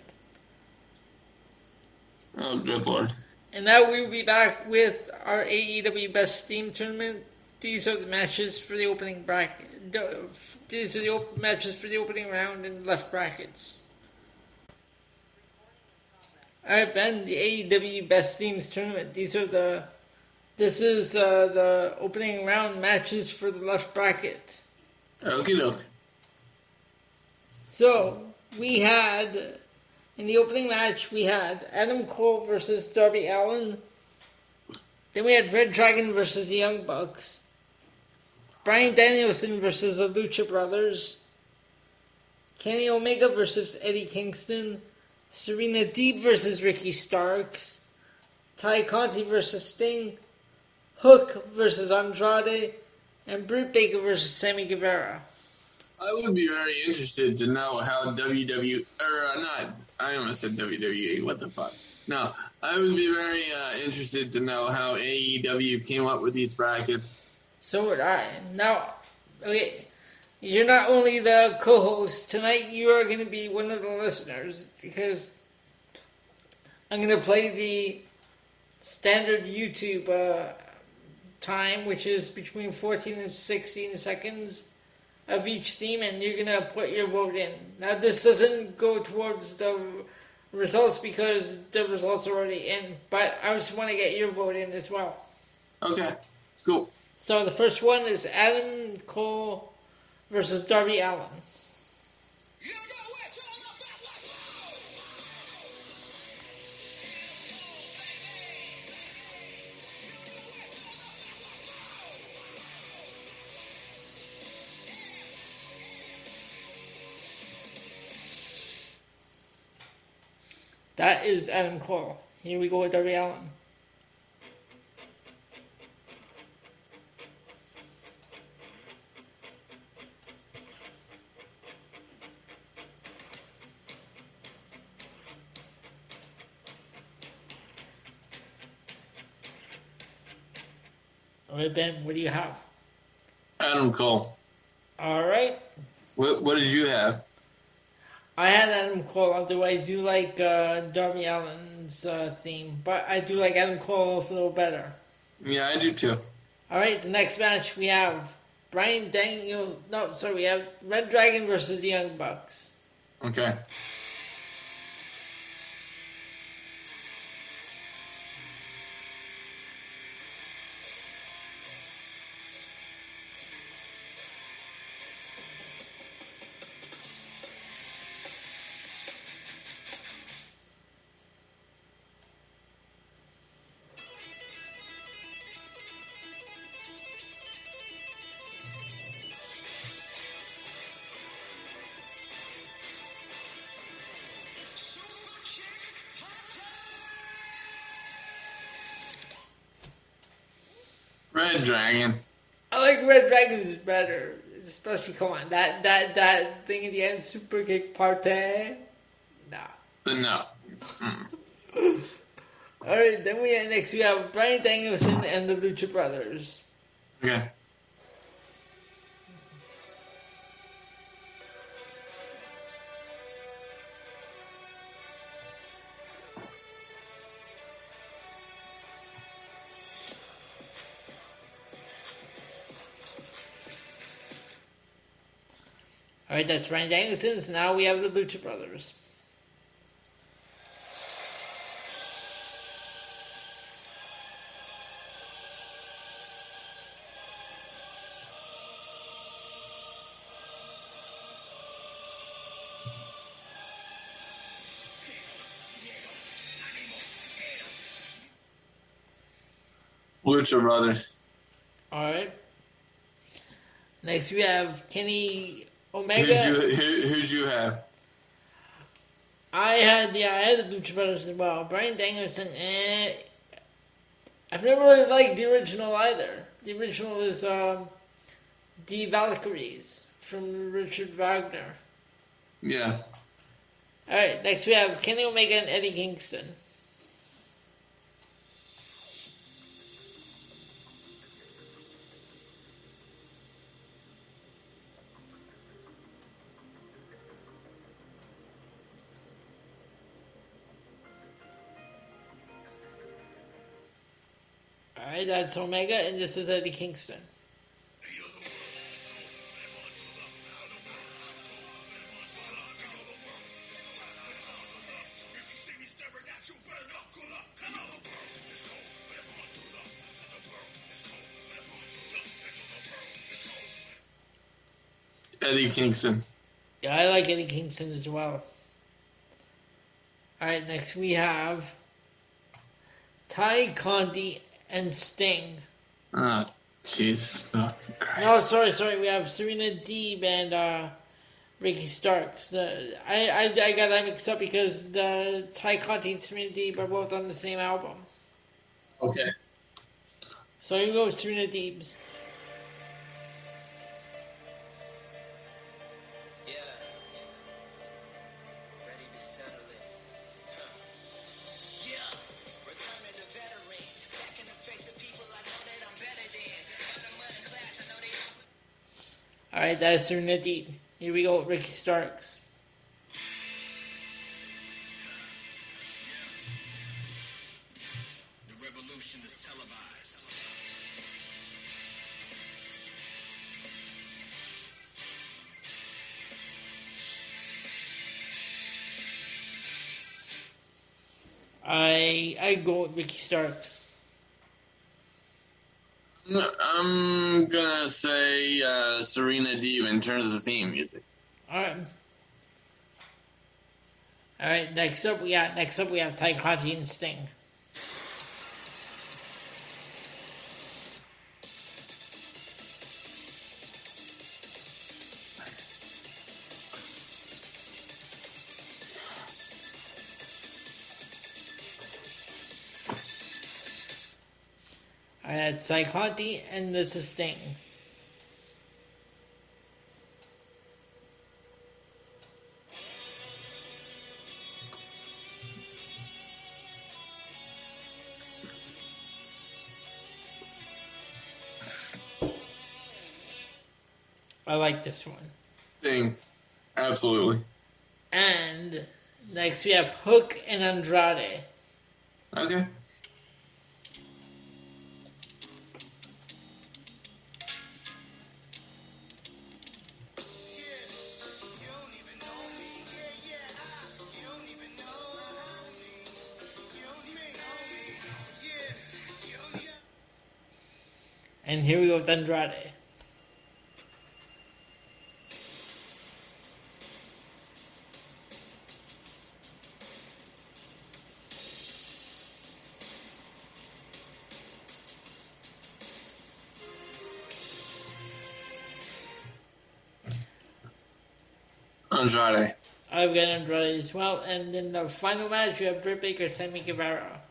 Oh, good lord! And now we will be back with our AEW Best Steam Tournament. These are the matches for the opening bracket. These are the op- matches for the opening round in the left brackets. Alright, Ben, the AEW Best Teams Tournament. These are the. This is uh, the opening round matches for the left bracket. Okay, doke. So, we had. In the opening match, we had Adam Cole versus Darby Allin. Then we had Red Dragon versus the Young Bucks. Bryan Danielson versus the Lucha Brothers. Kenny Omega versus Eddie Kingston. Serena Deeb versus Ricky Starks. Tay Conti versus Sting. Hook versus Andrade. And Britt Baker versus Sammy Guevara. I would be very interested to know how WWE or uh, not. I almost said WWE. What the fuck? No, I would be very uh, interested to know how AEW came up with these brackets. So would I. Now, okay, you're not only the co-host tonight. You are going to be one of the listeners because I'm going to play the standard YouTube uh, time, which is between 14 and 16 seconds of each theme, and you're going to put your vote in. Now, this doesn't go towards the results because the results are already in, but I just want to get your vote in as well. Okay, cool. So the first one is Adam Cole versus Darby Allin. That is Adam Cole. Here we go with Darby Allin. All right, Ben, what do you have? Adam Cole. All right. What What did you have? I had Adam Cole, although I do like uh, Darby Allin's uh, theme, but I do like Adam Cole also a little better. Yeah, I do too. All right, the next match we have Bryan Daniel. No, sorry, we have Red Dragon versus the Young Bucks. Okay. Red Dragon. I like Red Dragons better, especially come on that that that thing at the end, super kick party. Nah. But no. *laughs* All right, then we next we have Bryan Danielson and the Lucha Brothers. Okay. Alright, that's Bryan Danielson's. Now we have the Lucha Brothers. Lucha Brothers. All right. Next, we have Kenny Omega. Who'd you, who, who'd you have? I had yeah, I had the Lucha Brothers as well. Bryan Danielson, eh. I've never really liked the original either. The original is um, Die Valkyries from Richard Wagner. Yeah. All right, next we have Kenny Omega and Eddie Kingston. That's Omega, and this is Eddie Kingston. Eddie Kingston. Yeah, I like Eddie Kingston as well. All right, next we have Tay Conti and Sting. Oh, jeez. Oh, No, sorry, sorry. We have Serena Deeb and uh, Ricky Starks. The, I, I I got that mixed up because the Tay Conti and Serena Deeb are both on the same album. Okay. So you go with Serena Deeb's. Right, that is Serena Deeb. Here we go Ricky Starks. The revolution is televised. I I go with Ricky Starks. I'm gonna say uh, Serena Deeb in terms of the theme music. All right. All right. Next up, we got next up we have Conti and Sting. Had Ty and the Sting. I like this one. Thing. Absolutely. And next we have Hook and Andrade. Okay. Here we go with Andrade. Andrade. I've got Andrade as well. And in the final match, we have Britt Baker, Sammy Guevara.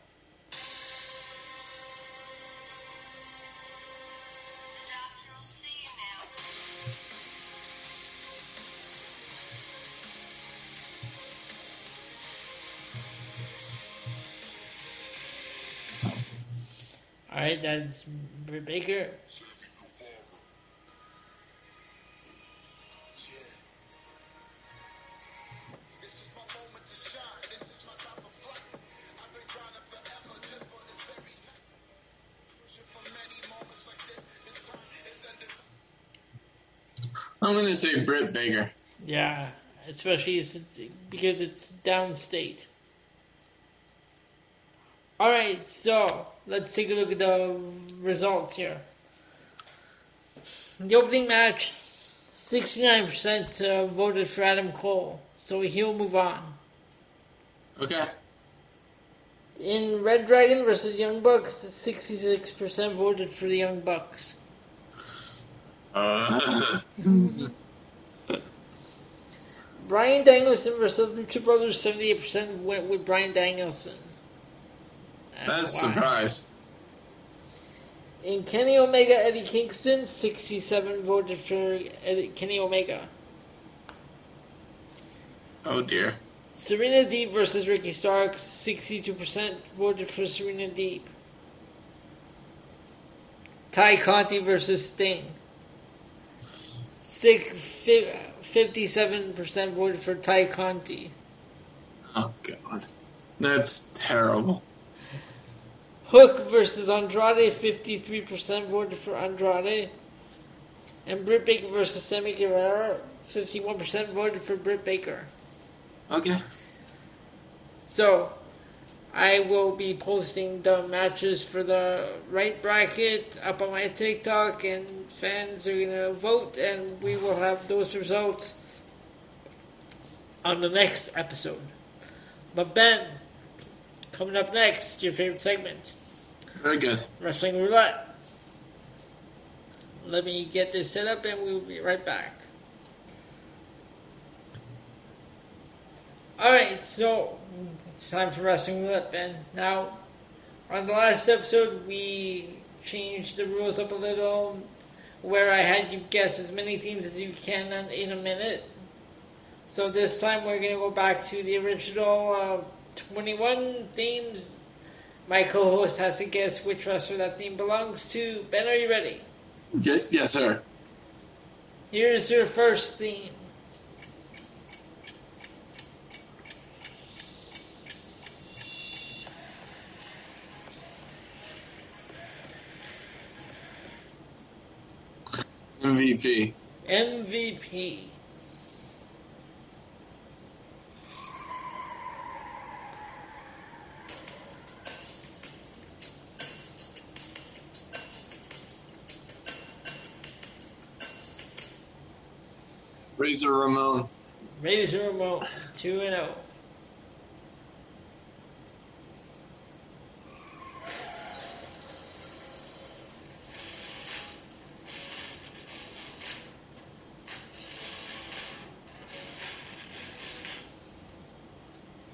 Is ending. I'm gonna say Britt Baker. Yeah, especially since, because it's downstate. All right, so let's take a look at the results here. The opening match, 69% uh, voted for Adam Cole, so he'll move on. Okay. In Red Dragon versus Young Bucks, 66% voted for the Young Bucks. Uh, *laughs* Bryan Danielson versus Lucha Brothers, 78% went with Bryan Danielson. I don't that's know why. surprise. In Kenny Omega, Eddie Kingston, 67 voted for Eddie, Kenny Omega. Oh dear. Serena Deeb versus Ricky Starks, 62% voted for Serena Deeb. Tay Conti versus Sting. Six, fi- 57% voted for Tay Conti. Oh god. That's terrible. Hook versus Andrade, 53% voted for Andrade. And Britt Baker versus Sammy Guevara, 51% voted for Britt Baker. Okay. So, I will be posting the matches for the right bracket up on my TikTok, and fans are going to vote, and we will have those results on the next episode. But, Ben, coming up next, your favorite segment Very good. Wrestling Roulette. Let me get this set up, and we'll be right back. Alright, so it's time for Wrestling Roulette, Ben. Now, on the last episode, we changed the rules up a little, where I had you guess as many themes as you can in- in a minute. So this time, we're going to go back to the original uh, 21 themes. My co host has to guess which wrestler that theme belongs to. Ben, are you ready? Ye- yes, sir. Here's your first theme. MVP. MVP. Razor Ramon. Razor Ramon, 2 and oh. 0.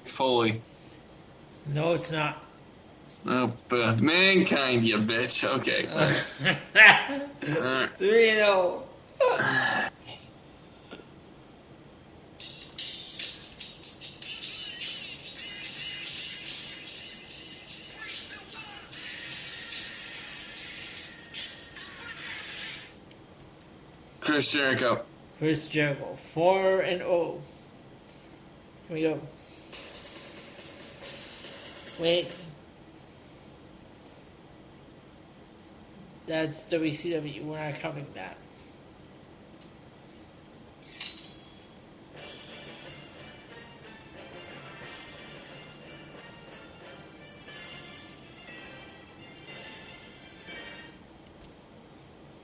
Foley. No, it's not. Oh, uh, mankind, you bitch. Okay. Alright. *laughs* 3 and oh. *laughs* Chris Jericho. Chris Jericho, 4 and 0. Here we go. Wait. That's WCW. We're not counting that.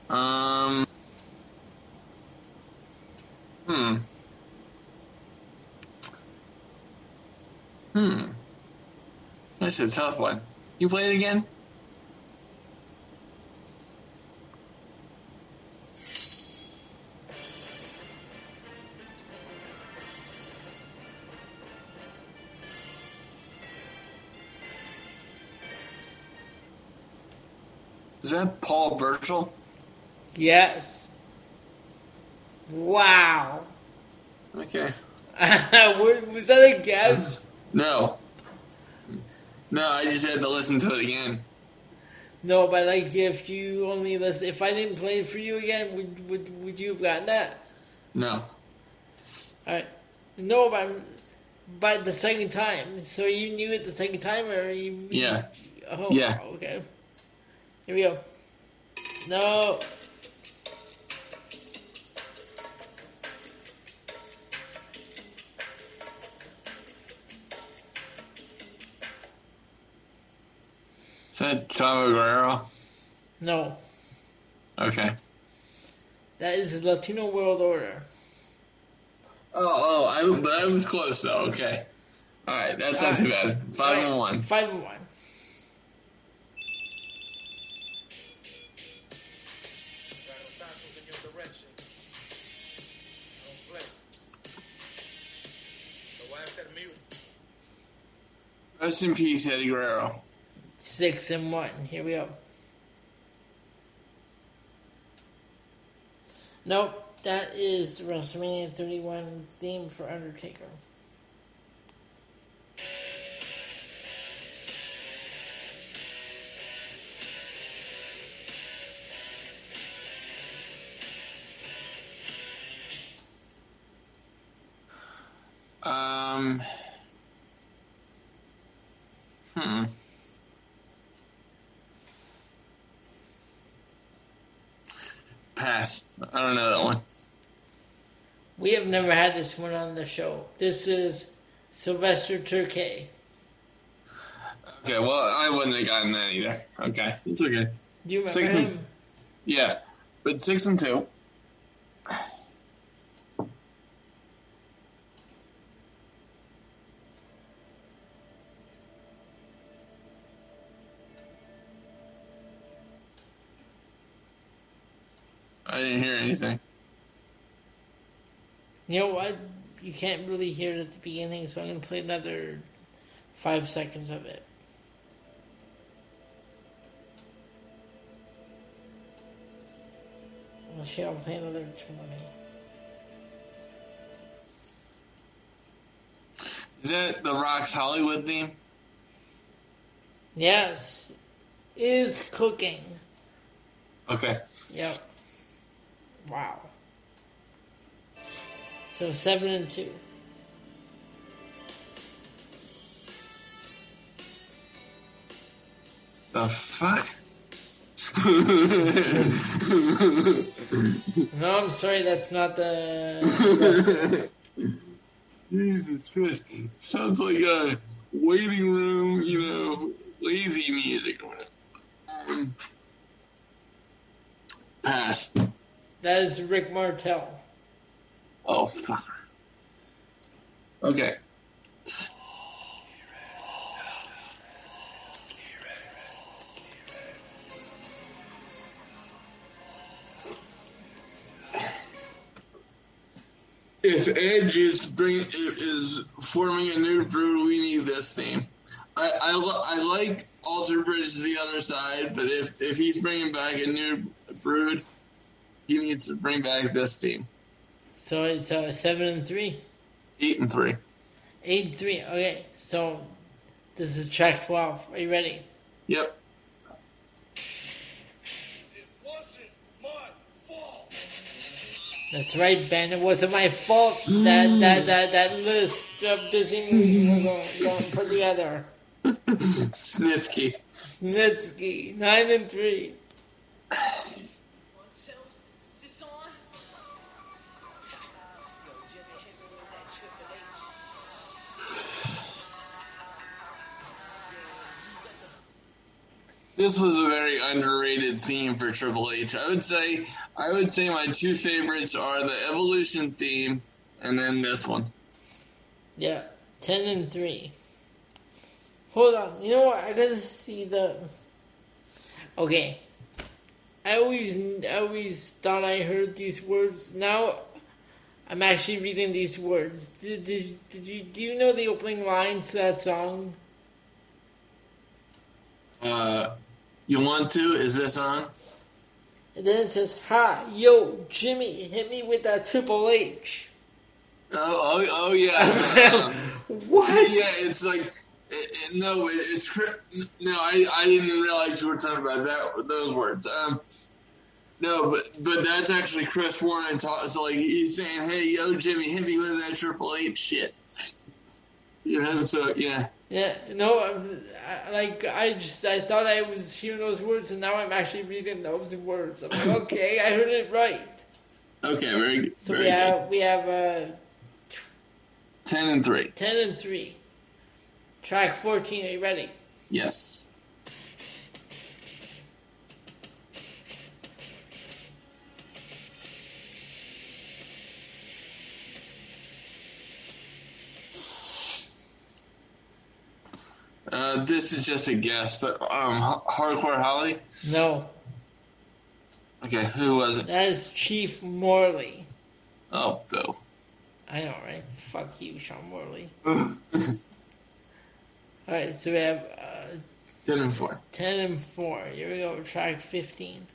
Um. Hmm. Hmm. That's a tough one. You play it again? Is that Paul Burchill? Yes. Wow. Okay. *laughs* Was that a guess? No. No, I just had to listen to it again. No, but like if you only listen, if I didn't play it for you again, would would would you have gotten that? No. All right. No, but but the second time. So you knew it the second time, or you? Yeah. Oh. Yeah. Okay. Here we go. No. That Chavo Guerrero? No. Okay. That is Latino World Order. Oh, oh, I, but I was close though. Okay. All right, that's not too bad. Five and one. Five and one. Random bouncers in your direction. Don't play. The wife said mute. Rest in peace, Eddie Guerrero. Six and one. Here we go. Nope, that is the WrestleMania 31 theme for Undertaker. Um. Hmm. Pass. I don't know that one. We have never had this one on the show. This is Sylvester Terkay. Okay, well, I wouldn't have gotten that either. Okay, it's okay. Do you remember Six him? and- Yeah, but six and two. Didn't hear anything. You know what? You can't really hear it at the beginning, so I'm going to play another five seconds of it. Well, shit, I'll play another 20. Is that the Rock's Hollywood theme? Yes, is cooking. Okay. Yep. Wow. So seven and two. The fuck? *laughs* No, I'm sorry, that's not the. *laughs* Jesus Christ. Sounds like a waiting room, you know, lazy music. or whatever. Um, pass. That is Rick Martel. Oh, fuck. Okay. If Edge is bring is forming a new brood, we need this theme. I I, li- I like Alter Bridge to the other side, but if if he's bringing back a new brood, he needs to bring back this theme. So it's uh, seven and three. Eight and three. Eight and three. Okay, so this is track 12. Are you ready? Yep. It wasn't my fault. That's right, Ben. It wasn't my fault that that that, that list of Disney movies was going, going put together. *laughs* Snitsky. Snitsky, nine and three. This was a very underrated theme for Triple H. I would say I would say my two favorites are the Evolution theme and then this one. Yeah, ten and three. Hold on. You know what? I gotta see the. Okay. I always, I always thought I heard these words. Now, I'm actually reading these words. Did, did, did you do you know the opening lines to that song? Uh, you want to? Is this on? And then it says, "Hi, yo, Jimmy, hit me with that Triple H." Oh, oh, oh yeah. *laughs* What? yeah, it's like it, it, no, it, it's no. I I didn't realize you were talking about that those words. Um, no, but but that's actually Chris Warren talk. So like he's saying, "Hey, yo, Jimmy, hit me with that Triple H shit." You know, so yeah. Yeah, no, I'm- I, like I just I thought I was hearing those words, and now I'm actually reading those words. I'm like, okay, I heard it right. Okay, very good. So very we good. have we have uh, Ten and three. ten and three. Track fourteen. Are you ready? Yes. Uh, this is just a guess, but um, H- Hardcore Holly. No, Okay, who was it? that is Chief Morley. Oh, Bill. I know, right? Fuck you, Sean Morley. *laughs* Alright, so we have uh, Ten and four. 10 and 4. Here we go, track 15.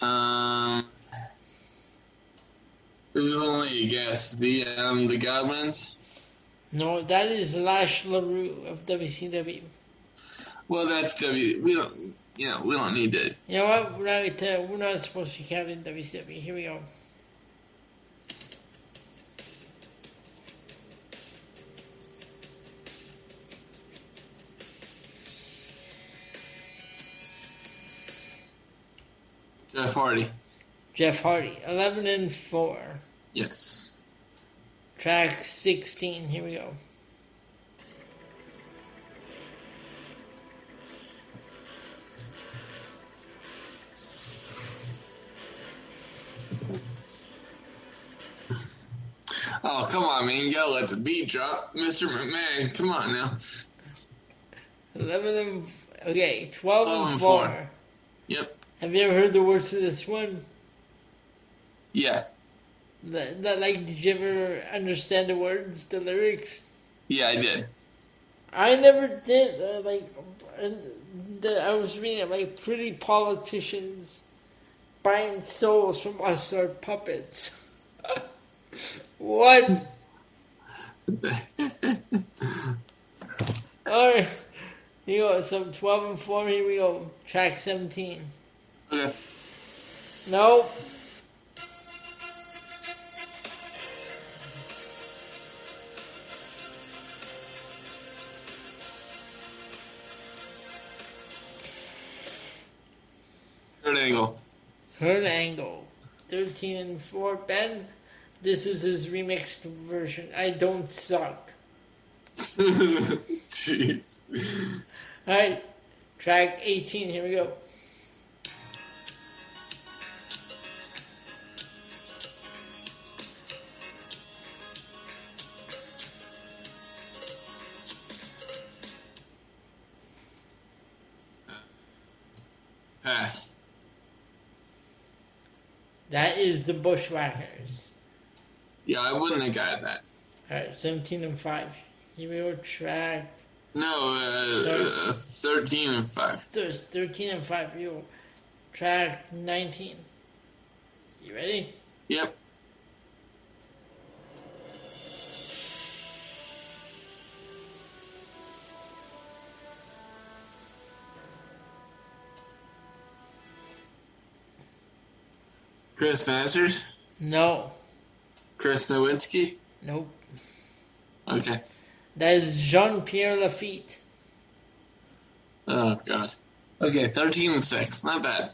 Um, this is only a guess. The um, the Godwins. No, that is Lash LeRoux of WCW. Well, that's W. We don't. You know, we don't need to. You know what? We're not, uh, we're not supposed to be counting WCW. Here we go. Jeff Hardy. Jeff Hardy, 11 and 4. Yes. Track 16. Here we go. Oh, come on, man. You gotta let the beat drop. Mr. McMahon, come on now. 11 and. Okay, 12 12 and and 4. four. Yep. Have you ever heard the words to this one? Yeah. That, that, like, did you ever understand the words, the lyrics? Yeah, I did. I never did. Uh, like, and the, I was reading it, like, pretty politicians buying souls from us are puppets. *laughs* what? *laughs* Alright. Here we go. So 12 and 4. Here we go. Track 17. Okay. No. Third angle. Kurt Angle. 13 and 4. Ben, this is his remixed version. I don't suck. *laughs* Jeez. Alright. Track 18. Here we go. That is the Bushwhackers. Yeah, I wouldn't have got that. Alright, 17 and 5. Here we go. Track. No, uh, uh, 13 and 5. There's 13 and 5. Here we go. Track 19. You ready? Yep. Chris Masters? No. Chris Nowinski? Nope. Okay. That is Jean Pierre Lafitte. Oh, God. Okay, 13 and 6. Not bad.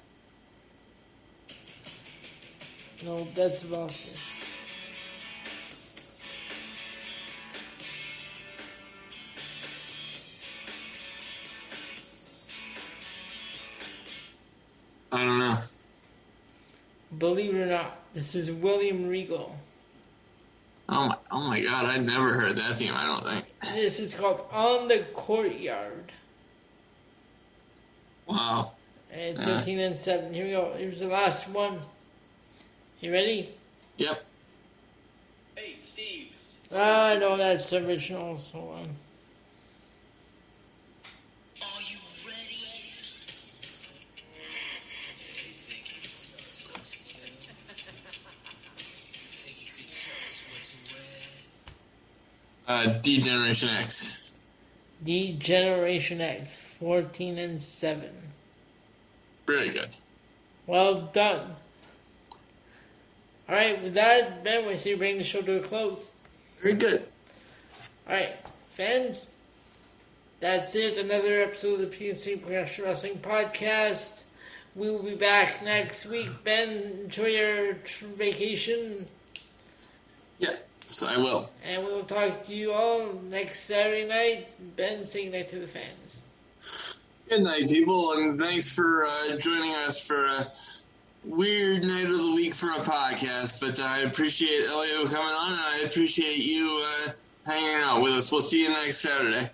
No, that's bullshit. I don't know. Believe it or not, this is William Regal. Oh my, oh my God, I'd never heard that theme, I don't think. This is called On the Courtyard. Wow. And Uh. 13 and 7. Here we go. Here's the last one. You ready? Yep. Hey, Steve. Ah, no, that's the original. So, um, Uh, D Generation X. D Generation X, 14 and 7. Very good. Well done. Alright, with that, Ben, we see bring the show to a close. Very good. Alright, fans, that's it. Another episode of the PNC Progression Wrestling Podcast. We will be back next week. Ben, enjoy your vacation, Yeah, so I will. and we will talk to you all next Saturday night. Ben, say goodnight to the fans. Good night, people, and thanks for uh, joining us for a weird night of the week for a podcast. But I appreciate Elio coming on, and I appreciate you uh, hanging out with us. We'll see you next Saturday.